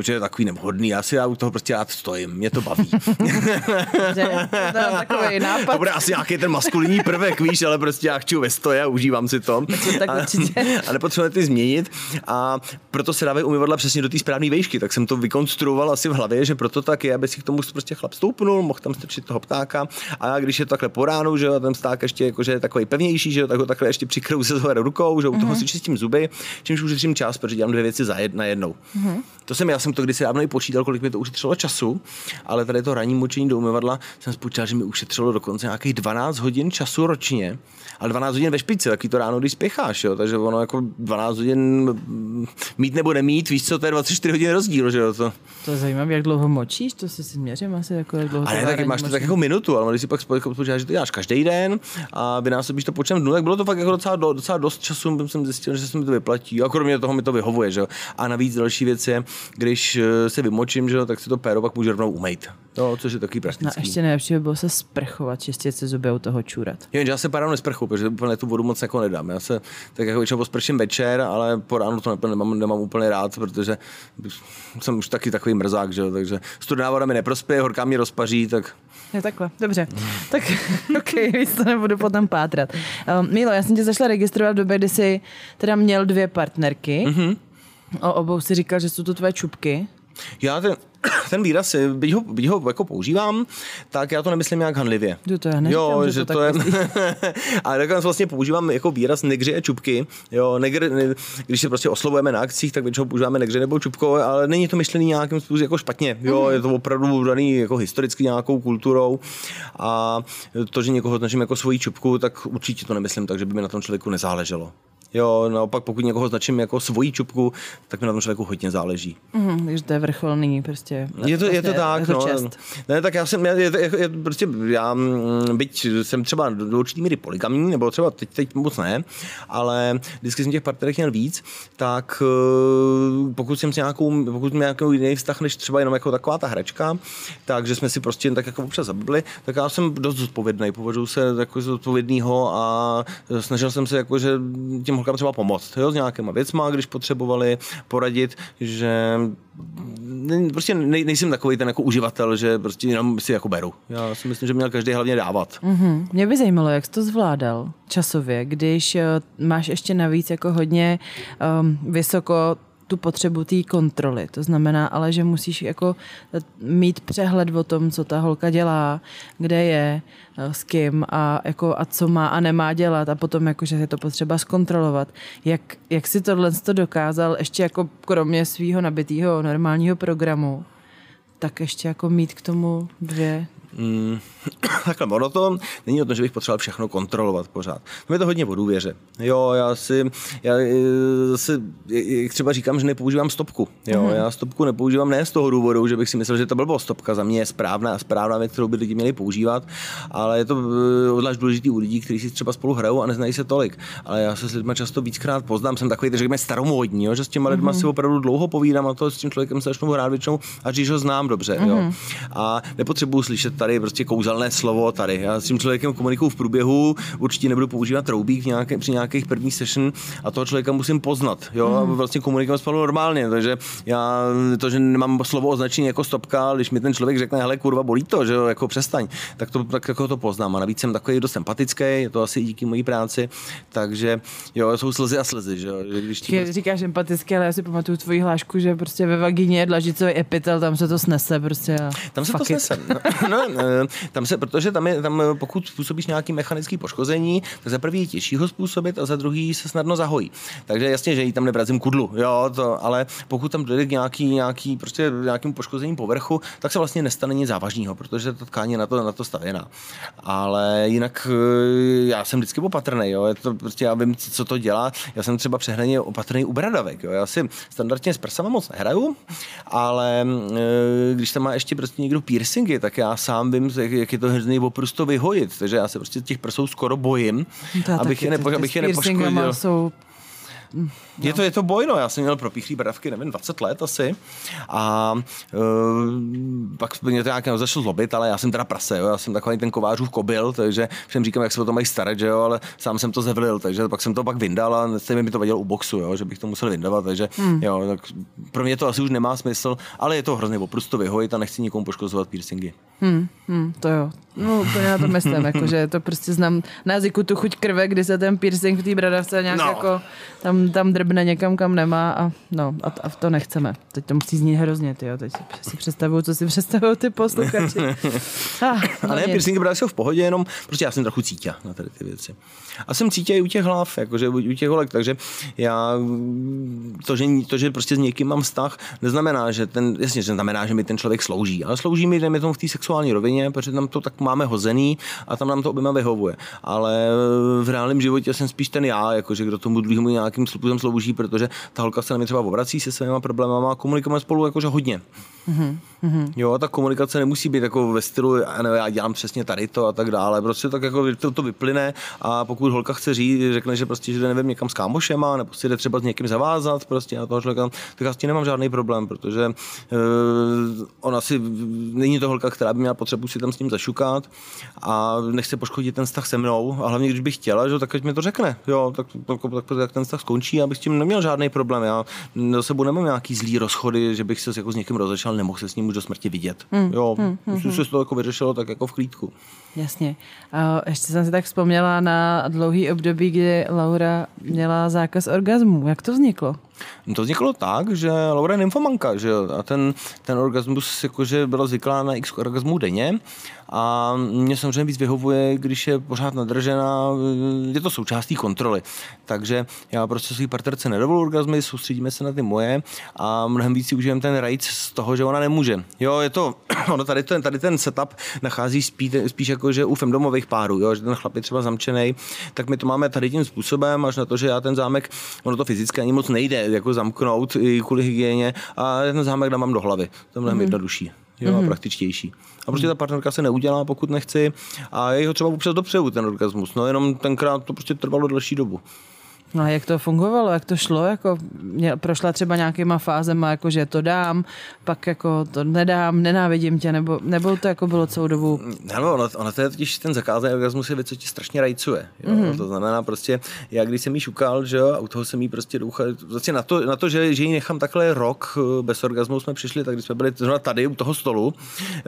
to je takový nevhodný, já si já u toho prostě rád stojím, mě to baví. takový nápad. To bude asi nějaký ten maskulinní prvek, víš, ale prostě já chci ve stoje a užívám si to. tak a, a nepotřebujeme ty změnit a proto se dávají umyvadla přesně do té správné výšky, tak jsem to vykonstruoval asi v hlavě, že proto tak je, aby si k tomu prostě chlap stoupnul, mohl tam strčit toho ptáka a já, když je to takhle po ránu, že ten pták ještě jakože je takový pevnější, že tak ho takhle ještě přikryju se rukou, že u toho mm-hmm. si čistím zuby, čímž ušetřím čas, protože dělám dvě věci za jed, na jednou. Mm-hmm. To jsem, já jsem to kdysi dávno i počítal, kolik mi to ušetřilo času, ale tady to ranní močení do umyvadla jsem spočítal, že mi ušetřilo dokonce nějakých 12 hodin času ročně, ale 12 hodin ve špici, taky to ráno, když spěcháš, jo, takže ono jako 12 hodin mít nebo nemít, víš co, to je 24 hodin rozdíl, že jo. To, to je zajímavé, jak dlouho močíš, to si si měřím asi, jako jak dlouho. Ale tak máš to tak jako minutu, ale když si pak spočítáš, že to děláš každý den a vynásobíš to počtem dnů, tak bylo to fakt jako docela, docela dost času, jsem zjistil, že se mi to vyplatí a kromě toho mi to vyhovuje, že jo. A navíc další věc je, když Eh, se vymočím, že tak si to péro pak můžu rovnou umýt. No, což je taky praktický. No, ještě nejlepší by bylo se sprchovat, čistit se zuby u toho čůrat. Jenže já se po ránu nesprchu, protože úplně tu vodu moc jako nedám. Já se tak jako většinou posprším večer, ale po ránu to nemám, nemám úplně rád, protože jsem už taky takový mrzák, že? takže studená voda mi neprospěje, horká mě rozpaří, tak je takhle, dobře. tak ok, víc to nebudu potom pátrat. Um, Milo, já jsem tě zašla registrovat v době, kdy jsi teda měl dvě partnerky. Mm-hmm. O obou si říkal, že jsou to tvoje čupky. Já ten, ten výraz, byť ho, byť ho jako používám, tak já to nemyslím nějak hanlivě. Jo, to já neříkám, jo, že, že to, to je... a tak vlastně používám jako výraz negři a čupky. Jo, negr, ne, když se prostě oslovujeme na akcích, tak většinou používáme negři nebo čupko, ale není to myšlený nějakým způsobem jako špatně. Jo, mm. je to opravdu daný jako historicky nějakou kulturou a to, že někoho značím jako svoji čupku, tak určitě to nemyslím tak, že by mi na tom člověku nezáleželo. Jo, naopak pokud někoho značím jako svoji čupku, tak mi na tom člověku hodně záleží. Mm, takže to je vrcholný prostě. Je to, je to tak, je to no. Čest. Ne, tak já jsem, já, je, je, prostě já, mm, byť jsem třeba do určitý míry poligamní, nebo třeba teď, teď moc ne, ale vždycky jsem těch partnerech měl víc, tak eh, pokud jsem nějakou, pokud jsem nějakou jiný vztah, než třeba jenom jako taková ta hračka, takže jsme si prostě jen tak jako občas zabili, tak já jsem dost zodpovědný, považuji se jako zodpovědnýho a snažil jsem se jako, že těm holkám třeba pomoct, jo, s nějakýma věcma, když potřebovali poradit, že prostě nej, nejsem takový ten jako uživatel, že prostě jenom si jako beru. Já si myslím, že měl každý hlavně dávat. Mm-hmm. Mě by zajímalo, jak jsi to zvládal časově, když uh, máš ještě navíc jako hodně um, vysoko tu potřebu té kontroly. To znamená ale, že musíš jako mít přehled o tom, co ta holka dělá, kde je, eh, s kým a, jako, a co má a nemá dělat a potom jako, že je to potřeba zkontrolovat. Jak, jak si tohle to dokázal ještě jako kromě svého nabitého normálního programu, tak ještě jako mít k tomu dvě Mm, takhle, ono to není o tom, že bych potřeboval všechno kontrolovat pořád. To je to hodně o důvěře. Jo, já si, já zase, třeba říkám, že nepoužívám stopku. Jo, mm-hmm. já stopku nepoužívám ne z toho důvodu, že bych si myslel, že to bylo stopka za mě je správná a správná věc, kterou by lidi měli používat, ale je to odlášť důležitý u lidí, kteří si třeba spolu hrajou a neznají se tolik. Ale já se s lidmi často víckrát poznám, jsem takový, řekněme, staromódní, jo, že s těma lidmi mm-hmm. si opravdu dlouho povídám a to s tím člověkem se začnu hrát většinou, až když ho znám dobře. Mm-hmm. Jo. Mhm. A nepotřebuji slyšet tady prostě kouzelné slovo tady. Já s tím člověkem komunikuju v průběhu, určitě nebudu používat troubík v nějaké, při nějakých prvních session a toho člověka musím poznat. Jo, mm. a vlastně komunikovat spolu normálně. Takže já to, že nemám slovo označení jako stopka, když mi ten člověk řekne, hele kurva, bolí to, že jo, jako přestaň, tak to tak jako to poznám. A navíc jsem takový dost sympatický, je to asi díky mojí práci, takže jo, jsou slzy a slzy, že jo. Když ti prostě... Říkáš empaticky, ale já si pamatuju tvoji hlášku, že prostě ve vagině je dlažicový epitel, tam se to snese prostě. A tam se to snese. No, no, no, tam se, protože tam, je, tam pokud způsobíš nějaký mechanický poškození, tak za prvý je těžší ho způsobit a za druhý se snadno zahojí. Takže jasně, že jí tam nebrazím kudlu, jo, to, ale pokud tam dojde k nějaký, nějaký, prostě nějakým poškozením povrchu, tak se vlastně nestane nic závažného, protože ta tkáň je na to, na to stavěná. Ale jinak eh, já jsem vždycky opatrný, jo, je to prostě já vím, co to dělá. Já jsem třeba přehraně opatrný u bradavek, jo. Já si standardně s prsama moc nehraju, ale eh, když tam má ještě prostě někdo piercingy, tak já sám vím, jak je to hrozný oprusto vyhojit, takže já se prostě těch prsou skoro bojím, abych je, nepo, abych je nepoškodil. Jsou No. Je, to, je to boj, no. Já jsem měl propíchlý bradavky, nevím, 20 let asi. A uh, pak mě to nějak začalo zlobit, ale já jsem teda prase, jo. Já jsem takový ten kovářův kobil, takže všem říkám, jak se o to mají starat, že jo, ale sám jsem to zevlil, takže pak jsem to pak vyndal a stejně mi to vadilo u boxu, jo, že bych to musel vyndavat, takže hmm. jo, tak pro mě to asi už nemá smysl, ale je to hrozně oprosto vyhojit a nechci nikomu poškozovat piercingy. Hmm, hmm, to jo. No, to já to myslím, jako, že to prostě znám na jazyku tu chuť krve, kdy se ten piercing v té bradavce nějak no. jako tam, tam drbne někam, kam nemá a no, a, a to nechceme. Teď to musí znít hrozně, ty jo. Teď si představuju, co si představují ty posluchači. Ah, a ne, piercingy bradavky jsou v pohodě, jenom prostě já jsem trochu cítě na tady ty věci. A jsem cítě i u těch hlav, jakože u těch holek, takže já to, že, to, že prostě s někým mám vztah, neznamená, že ten, jasně, že znamená, že mi ten člověk slouží, ale slouží mi, mi tomu v té sexuální rovině, protože tam to tak máme hozený a tam nám to oběma vyhovuje. Ale v reálném životě jsem spíš ten já, jakože kdo tomu druhému nějakým způsobem slouží, protože ta holka se na mě třeba obrací se svými problémy a komunikujeme spolu jakože hodně. Mm-hmm. Jo, ta komunikace nemusí být jako ve stylu, nevím, já dělám přesně tady to a tak dále. Prostě tak jako to, to vyplyne a pokud holka chce říct, řekne, že prostě, že jde, nevím, někam s kámošema, nebo si jde třeba s někým zavázat, prostě a toho člověka, tak já s tím nemám žádný problém, protože uh, ona si, není to holka, která by měla potřebu si tam s ním zašukat a nechce poškodit ten vztah se mnou a hlavně, když bych chtěla, že, tak mi to řekne, jo, tak, tak, tak, tak ten vztah skončí, abych s tím neměl žádný problém. Já do sebou nemám nějaký zlý rozchody, že bych se jako s někým rozešel, nemohl se s ním už do smrti vidět. Hmm. Jo, hmm. Hmm. hmm. se to jako vyřešilo tak jako v klídku. Jasně. A ještě jsem si tak vzpomněla na dlouhý období, kdy Laura měla zákaz orgazmu. Jak to vzniklo? No to vzniklo tak, že Laura je nymfomanka, že jo? a ten, ten orgasmus jakože byla zvyklá na x orgasmů denně a mě samozřejmě víc vyhovuje, když je pořád nadržená, je to součástí kontroly. Takže já prostě svým partnerce nedovolu orgasmy, soustředíme se na ty moje a mnohem víc si užijeme ten rajc z toho, že ona nemůže. Jo, je to, ono tady ten, tady ten setup nachází spíš, spíš jako, že u femdomových párů, jo, že ten chlap je třeba zamčený, tak my to máme tady tím způsobem, až na to, že já ten zámek, ono to fyzicky ani moc nejde, jako zamknout i kvůli hygieně a ten zámek dám do hlavy. To je mnohem mm-hmm. jednodušší jo, mm-hmm. a mhm. praktičtější. A prostě ta partnerka se neudělá, pokud nechci. A je ho třeba občas dopřeju ten orgasmus. No jenom tenkrát to prostě trvalo delší dobu. No a jak to fungovalo, jak to šlo, jako mě, prošla třeba nějakýma fázema, jako že to dám, pak jako to nedám, nenávidím tě, nebo, nebo to jako bylo celou dobu? Ano, ono, ono to je totiž ten zakázaný orgasmus je věc, co ti strašně rajcuje. Jo? Mm-hmm. To znamená prostě, já když jsem jí šukal, že jo, a u toho jsem jí prostě douchal, vlastně na to, na to že, že ji nechám takhle rok eh, bez orgasmu jsme přišli, tak když jsme byli zrovna tady u toho stolu,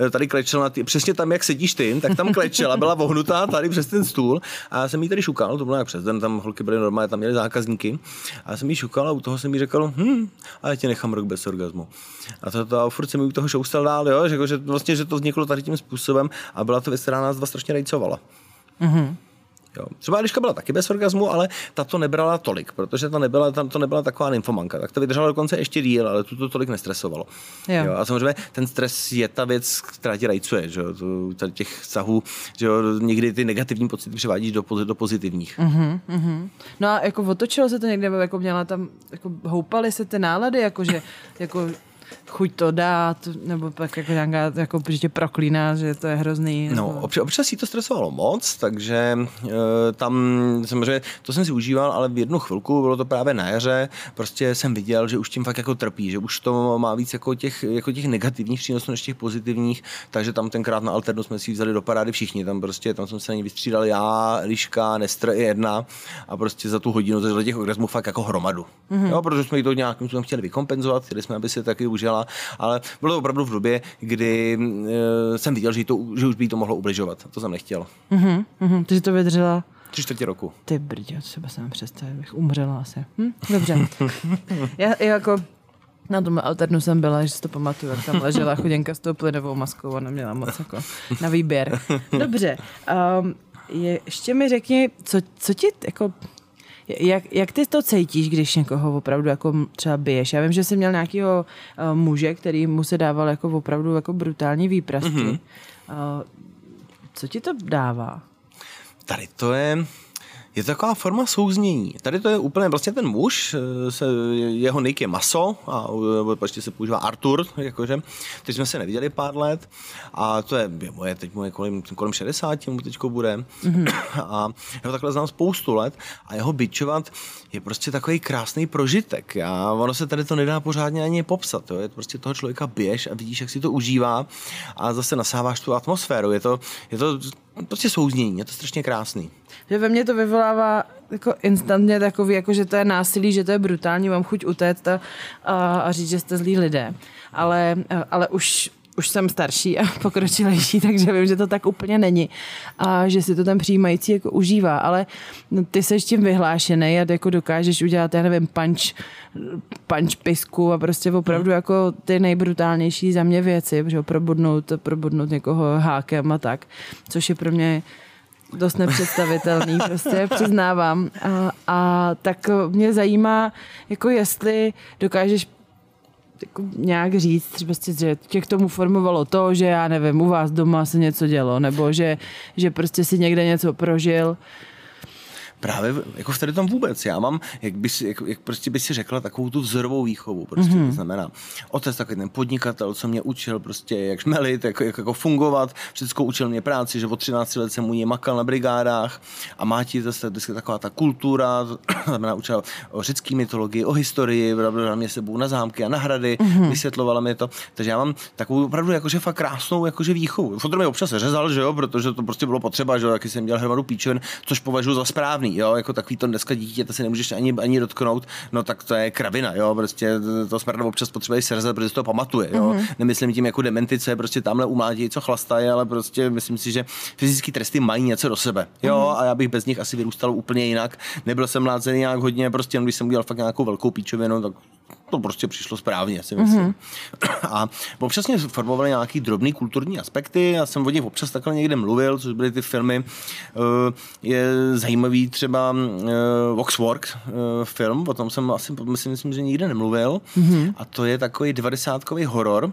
eh, tady klečela, ty, přesně tam, jak sedíš ty, tak tam klečela, byla vohnutá tady přes ten stůl a já jsem jí tady šukal, to bylo jak přes den, tam holky byly normálně, tam měly zákazníky. A já jsem jí šukal a u toho jsem jí řekl, hm, a já tě nechám rok bez orgazmu. A to, to a furt jsem mi u toho šoustal dál, jo, že, že, vlastně, že to vzniklo tady tím způsobem a byla to věc, která nás dva strašně rejcovala. Mm-hmm. Jo. Třeba Eliška byla taky bez orgazmu, ale ta to nebrala tolik, protože to nebyla, tam to nebyla taková nymfomanka. Tak to vydržela dokonce ještě díl, ale tu to tolik nestresovalo. Jo. Jo. A samozřejmě ten stres je ta věc, která ti rajcuje, že jo, tady těch vztahů, že jo, někdy ty negativní pocity převádíš do, do pozitivních. Mm. No a jako otočilo se to někde, jako měla tam, jako houpaly se ty nálady, jako že, jako chuť to dát, nebo pak jako nějaká, jako, že tě proklíná, že to je hrozný. No, nebo... občas, občas jí to stresovalo moc, takže e, tam samozřejmě, to jsem si užíval, ale v jednu chvilku, bylo to právě na jaře, prostě jsem viděl, že už tím fakt jako trpí, že už to má víc jako těch, jako těch negativních přínosů než těch pozitivních, takže tam tenkrát na alternu jsme si vzali do parády všichni, tam prostě, tam jsem se na ní vystřídal já, Liška, Nestr i jedna a prostě za tu hodinu zažili těch orgasmů fakt jako hromadu. Mm-hmm. Jo, protože jsme jí to nějakým způsobem chtěli vykompenzovat, chtěli jsme, aby si taky užila, ale bylo to opravdu v době, kdy e, jsem viděl, že, to, že už by to mohlo ubližovat. To jsem nechtěl. Mhm, mhm, ty jsi to vydržela. Tři čtvrtě roku. Ty brdě, třeba jsem představit, bych umřela asi. Hm? Dobře. já, já jako na tom alternu jsem byla, že si to pamatuju, jak tam ležela chuděnka s tou plynovou maskou a neměla moc jako na výběr. Dobře. Um, je, ještě mi řekni, co, co ti jako jak, jak ty to cítíš, když někoho opravdu jako třeba biješ? Já vím, že jsi měl nějakého uh, muže, který mu se dával jako opravdu jako brutální výprasky. Mm-hmm. Uh, co ti to dává? Tady to je, je to taková forma souznění. Tady to je úplně vlastně ten muž, eh, se, jeho nick je Maso a eh, počtě se používá Artur, jakože. Teď jsme se neviděli pár let a to je, je moje, teď mu je kolem, kolem 60, mu teďko bude. Mm-hmm. A já ho takhle znám spoustu let a jeho bičovat je prostě takový krásný prožitek. Já, ono se tady to nedá pořádně ani popsat. Jo. Je to prostě toho člověka běž a vidíš, jak si to užívá a zase nasáváš tu atmosféru. Je to, je to prostě souznění, je to strašně krásný. Že ve mně to vyvolává jako instantně takový, jako že to je násilí, že to je brutální, mám chuť utéct a, a, říct, že jste zlí lidé. Ale, ale už, už jsem starší a pokročilejší, takže vím, že to tak úplně není. A že si to ten přijímající jako užívá. Ale ty seš tím vyhlášený a jako dokážeš udělat, já nevím, punch, punch pisku a prostě opravdu jako ty nejbrutálnější za mě věci, že probudnout, probudnout někoho hákem a tak, což je pro mě dost nepředstavitelný, prostě přiznávám. A, a tak mě zajímá, jako jestli dokážeš jako nějak říct, třeba že tě k tomu formovalo to, že já nevím, u vás doma se něco dělo, nebo že, že prostě si někde něco prožil. Právě jako v tady tom vůbec. Já mám, jak, bys, jak, jak prostě by si řekla, takovou tu vzorovou výchovu. Prostě mm-hmm. to znamená, otec takový ten podnikatel, co mě učil prostě, jak šmelit, jak, jak jako fungovat. Všechno učil mě práci, že od 13 let jsem u něj makal na brigádách a má ti zase vždycky taková ta kultura, to znamená učil o řecké mytologii, o historii, brala mě sebou na zámky a na hrady, mm-hmm. vysvětlovala mi to. Takže já mám takovou opravdu jakože fakt krásnou jakože výchovu. Fotr mi občas řezal, že jo, protože to prostě bylo potřeba, že jo, taky jsem dělal hromadu píčovin, což považuji za správný jo, jako takový to dneska dítě, to si nemůžeš ani, ani dotknout, no tak to je kravina, jo, prostě to smrda občas potřebuje srdce, protože to pamatuje, jo. Mm-hmm. Nemyslím tím jako dementice, prostě tamhle u mládí, co chlastají, ale prostě myslím si, že fyzické tresty mají něco do sebe, jo, mm-hmm. a já bych bez nich asi vyrůstal úplně jinak. Nebyl jsem mlácený nějak hodně, prostě když jsem udělal fakt nějakou velkou píčovinu, tak to prostě přišlo správně, si myslím. Mm-hmm. A občas mě formovaly nějaký drobný kulturní aspekty, já jsem o nich občas takhle někde mluvil, což byly ty filmy. Je zajímavý třeba Voxworks film, o tom jsem asi myslím, myslím že nikde nemluvil. Mm-hmm. A to je takový 90 horor,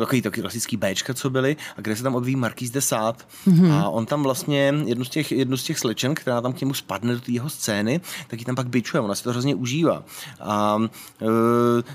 takový takový klasický Bčka, co byly, a kde se tam odvíjí Marquis de Sade. Mm-hmm. A on tam vlastně jednu z těch, jednu z těch slečen, která tam k němu spadne do té jeho scény, tak ji tam pak bičuje, ona si to hrozně užívá. A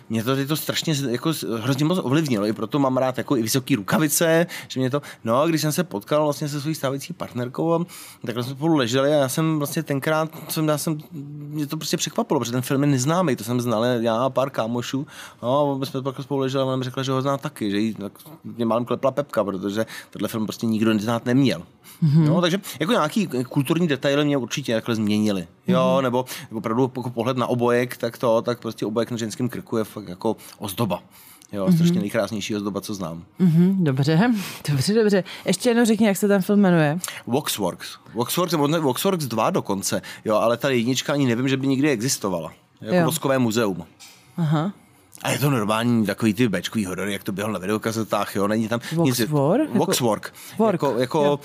mě to, to strašně jako hrozně moc ovlivnilo, i proto mám rád jako i vysoké rukavice, že mě to, no a když jsem se potkal vlastně se svojí stávající partnerkou, tak jsme spolu leželi a já jsem vlastně tenkrát, jsem, já jsem, mě to prostě překvapilo, protože ten film je neznámý, to jsem znal já a pár kámošů, no a jsme pak spolu leželi a ona mi řekla, že ho zná taky, že jí tak mě málem klepla pepka, protože tenhle film prostě nikdo znát neměl. Mm-hmm. No, takže jako nějaký kulturní detaily mě určitě takhle změnili. Jo, mm-hmm. nebo opravdu jako pohled na obojek, tak to, tak prostě obojek na ženském krku je fakt jako ozdoba. Jo, mm-hmm. strašně nejkrásnější ozdoba, co znám. Mm-hmm, dobře, dobře, dobře. Ještě jednou řekni, jak se ten film jmenuje. Voxworks. Voxworks, Voxworks 2 dokonce, jo, ale ta jednička ani nevím, že by nikdy existovala. Jako jo. Voskové muzeum. Aha. A je to normální takový ty bečkový horory, jak to běhlo na videokazetách, jo, není tam Voxwork? nic. Voxwork. Jako, jako, jako, jo.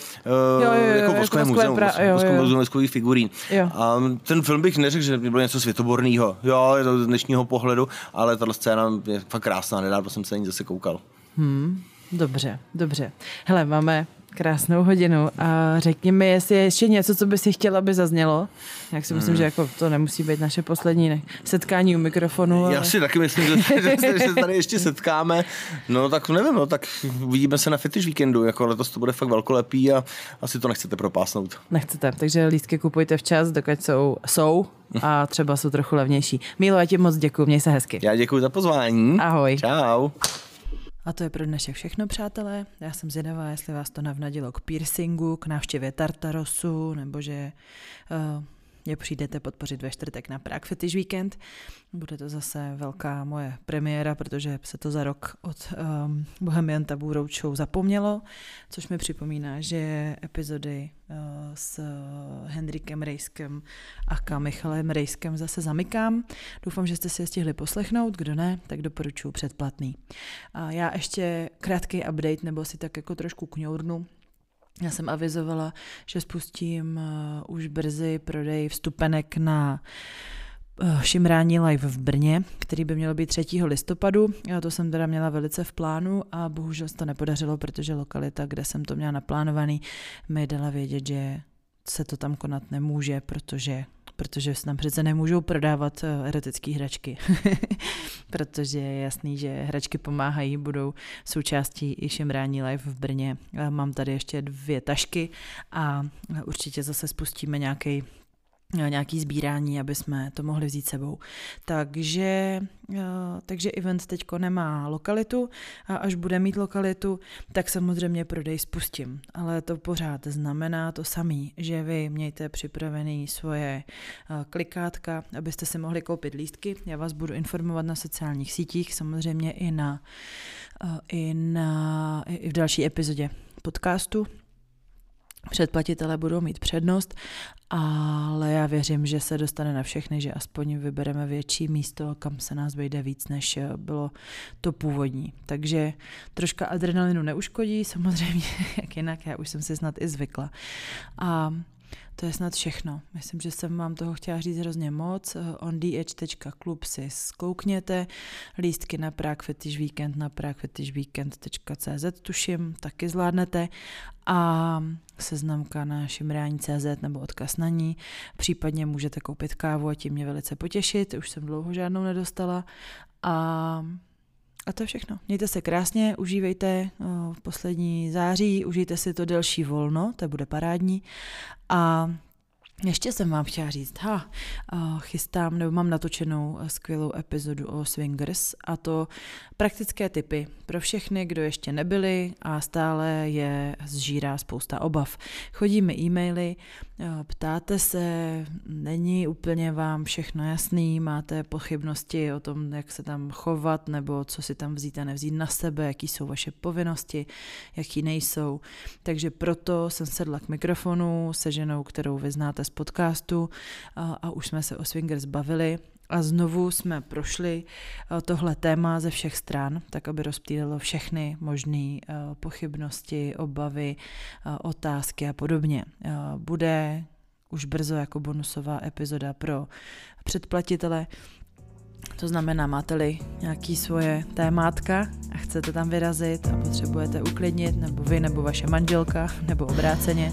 Uh, jo, jo, jo, jako voskové jako muzeum, voskové muzeum voskových figurín. Jo. A ten film bych neřekl, že by bylo něco světoborného. Jo, je to z dnešního pohledu, ale ta scéna je fakt krásná, nedávno jsem se na ní zase koukal. Hmm, dobře, dobře. Hele, máme krásnou hodinu a řekni mi, jestli je ještě něco, co by si chtěla, aby zaznělo. Jak si myslím, Hmm. že jako to nemusí být naše poslední ne- setkání u mikrofonu. Ale... Já si taky myslím, že, že, se- že se tady ještě setkáme. No tak nevím, no, tak uvidíme se na Fetish víkendu, jako letos to bude fakt velkolepý a asi to nechcete propásnout. Nechcete, takže lístky kupujte včas, dokud jsou, jsou a třeba jsou trochu levnější. Mílo, já ti moc děkuji, měj se hezky. Já děkuji za pozvání. Ahoj. Čau. A to je pro dnešek všechno, přátelé. Já jsem zvědavá, jestli vás to navnadilo k piercingu, k návštěvě Tartarosu, nebo že uh, mě přijdete podpořit ve čtvrtek na Prague Fetish Weekend. Bude to zase velká moje premiéra, protože se to za rok od um, Bohemian Taboo Roadshow zapomnělo, což mi připomíná, že epizody uh, s Hendrikem Rejskem a K. Michalem Rejskem zase zamykám. Doufám, že jste si je stihli poslechnout, kdo ne, tak doporučuji předplatný. A já ještě krátký update, nebo si tak jako trošku kňournu, já jsem avizovala, že spustím uh, už brzy prodej vstupenek na uh, Šimrání live v Brně, který by mělo být 3. listopadu. Já to jsem teda měla velice v plánu a bohužel se to nepodařilo, protože lokalita, kde jsem to měla naplánovaný, mi dala vědět, že se to tam konat nemůže, protože protože tam přece nemůžou prodávat uh, erotické hračky. protože je jasný, že hračky pomáhají, budou součástí i šimrání live v Brně. A Mám tady ještě dvě tašky a určitě zase spustíme nějaký nějaký sbírání, aby jsme to mohli vzít sebou. Takže, eh, takže event teďko nemá lokalitu a až bude mít lokalitu, tak samozřejmě prodej spustím. Ale to pořád znamená to samý, že vy mějte připravený svoje eh, klikátka, abyste si mohli koupit lístky. Já vás budu informovat na sociálních sítích, samozřejmě i na, eh, i na i v další epizodě podcastu, Předplatitelé budou mít přednost, ale já věřím, že se dostane na všechny, že aspoň vybereme větší místo, kam se nás vejde víc, než bylo to původní. Takže troška adrenalinu neuškodí, samozřejmě, jak jinak, já už jsem si snad i zvykla. A to je snad všechno. Myslím, že jsem vám toho chtěla říct hrozně moc. ondh.club si zkoukněte. Lístky na Prague Fetish Weekend na pragfetishweekend.cz tuším, taky zvládnete. A seznamka na šimrání.cz nebo odkaz na ní. Případně můžete koupit kávu a tím mě velice potěšit. Už jsem dlouho žádnou nedostala. A a to je všechno. Mějte se krásně, užívejte v poslední září, užijte si to delší volno, to bude parádní. A ještě jsem vám chtěla říct, ha, chystám, nebo mám natočenou skvělou epizodu o swingers a to praktické typy pro všechny, kdo ještě nebyli a stále je zžírá spousta obav. Chodí mi e-maily, ptáte se, není úplně vám všechno jasný, máte pochybnosti o tom, jak se tam chovat, nebo co si tam vzít a nevzít na sebe, jaký jsou vaše povinnosti, jaký nejsou. Takže proto jsem sedla k mikrofonu se ženou, kterou vy znáte podcastu a, už jsme se o swingers bavili a znovu jsme prošli tohle téma ze všech stran, tak aby rozptýlilo všechny možné pochybnosti, obavy, otázky a podobně. Bude už brzo jako bonusová epizoda pro předplatitele. To znamená, máte-li nějaký svoje témátka a chcete tam vyrazit a potřebujete uklidnit, nebo vy, nebo vaše manželka, nebo obráceně,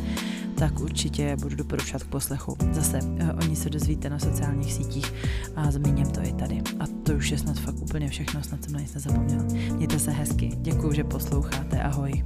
tak určitě budu doporučovat k poslechu. Zase o ní se dozvíte na sociálních sítích a zmíním to i tady. A to už je snad fakt úplně všechno, snad jsem na nic nezapomněla. Mějte se hezky, děkuji, že posloucháte, ahoj.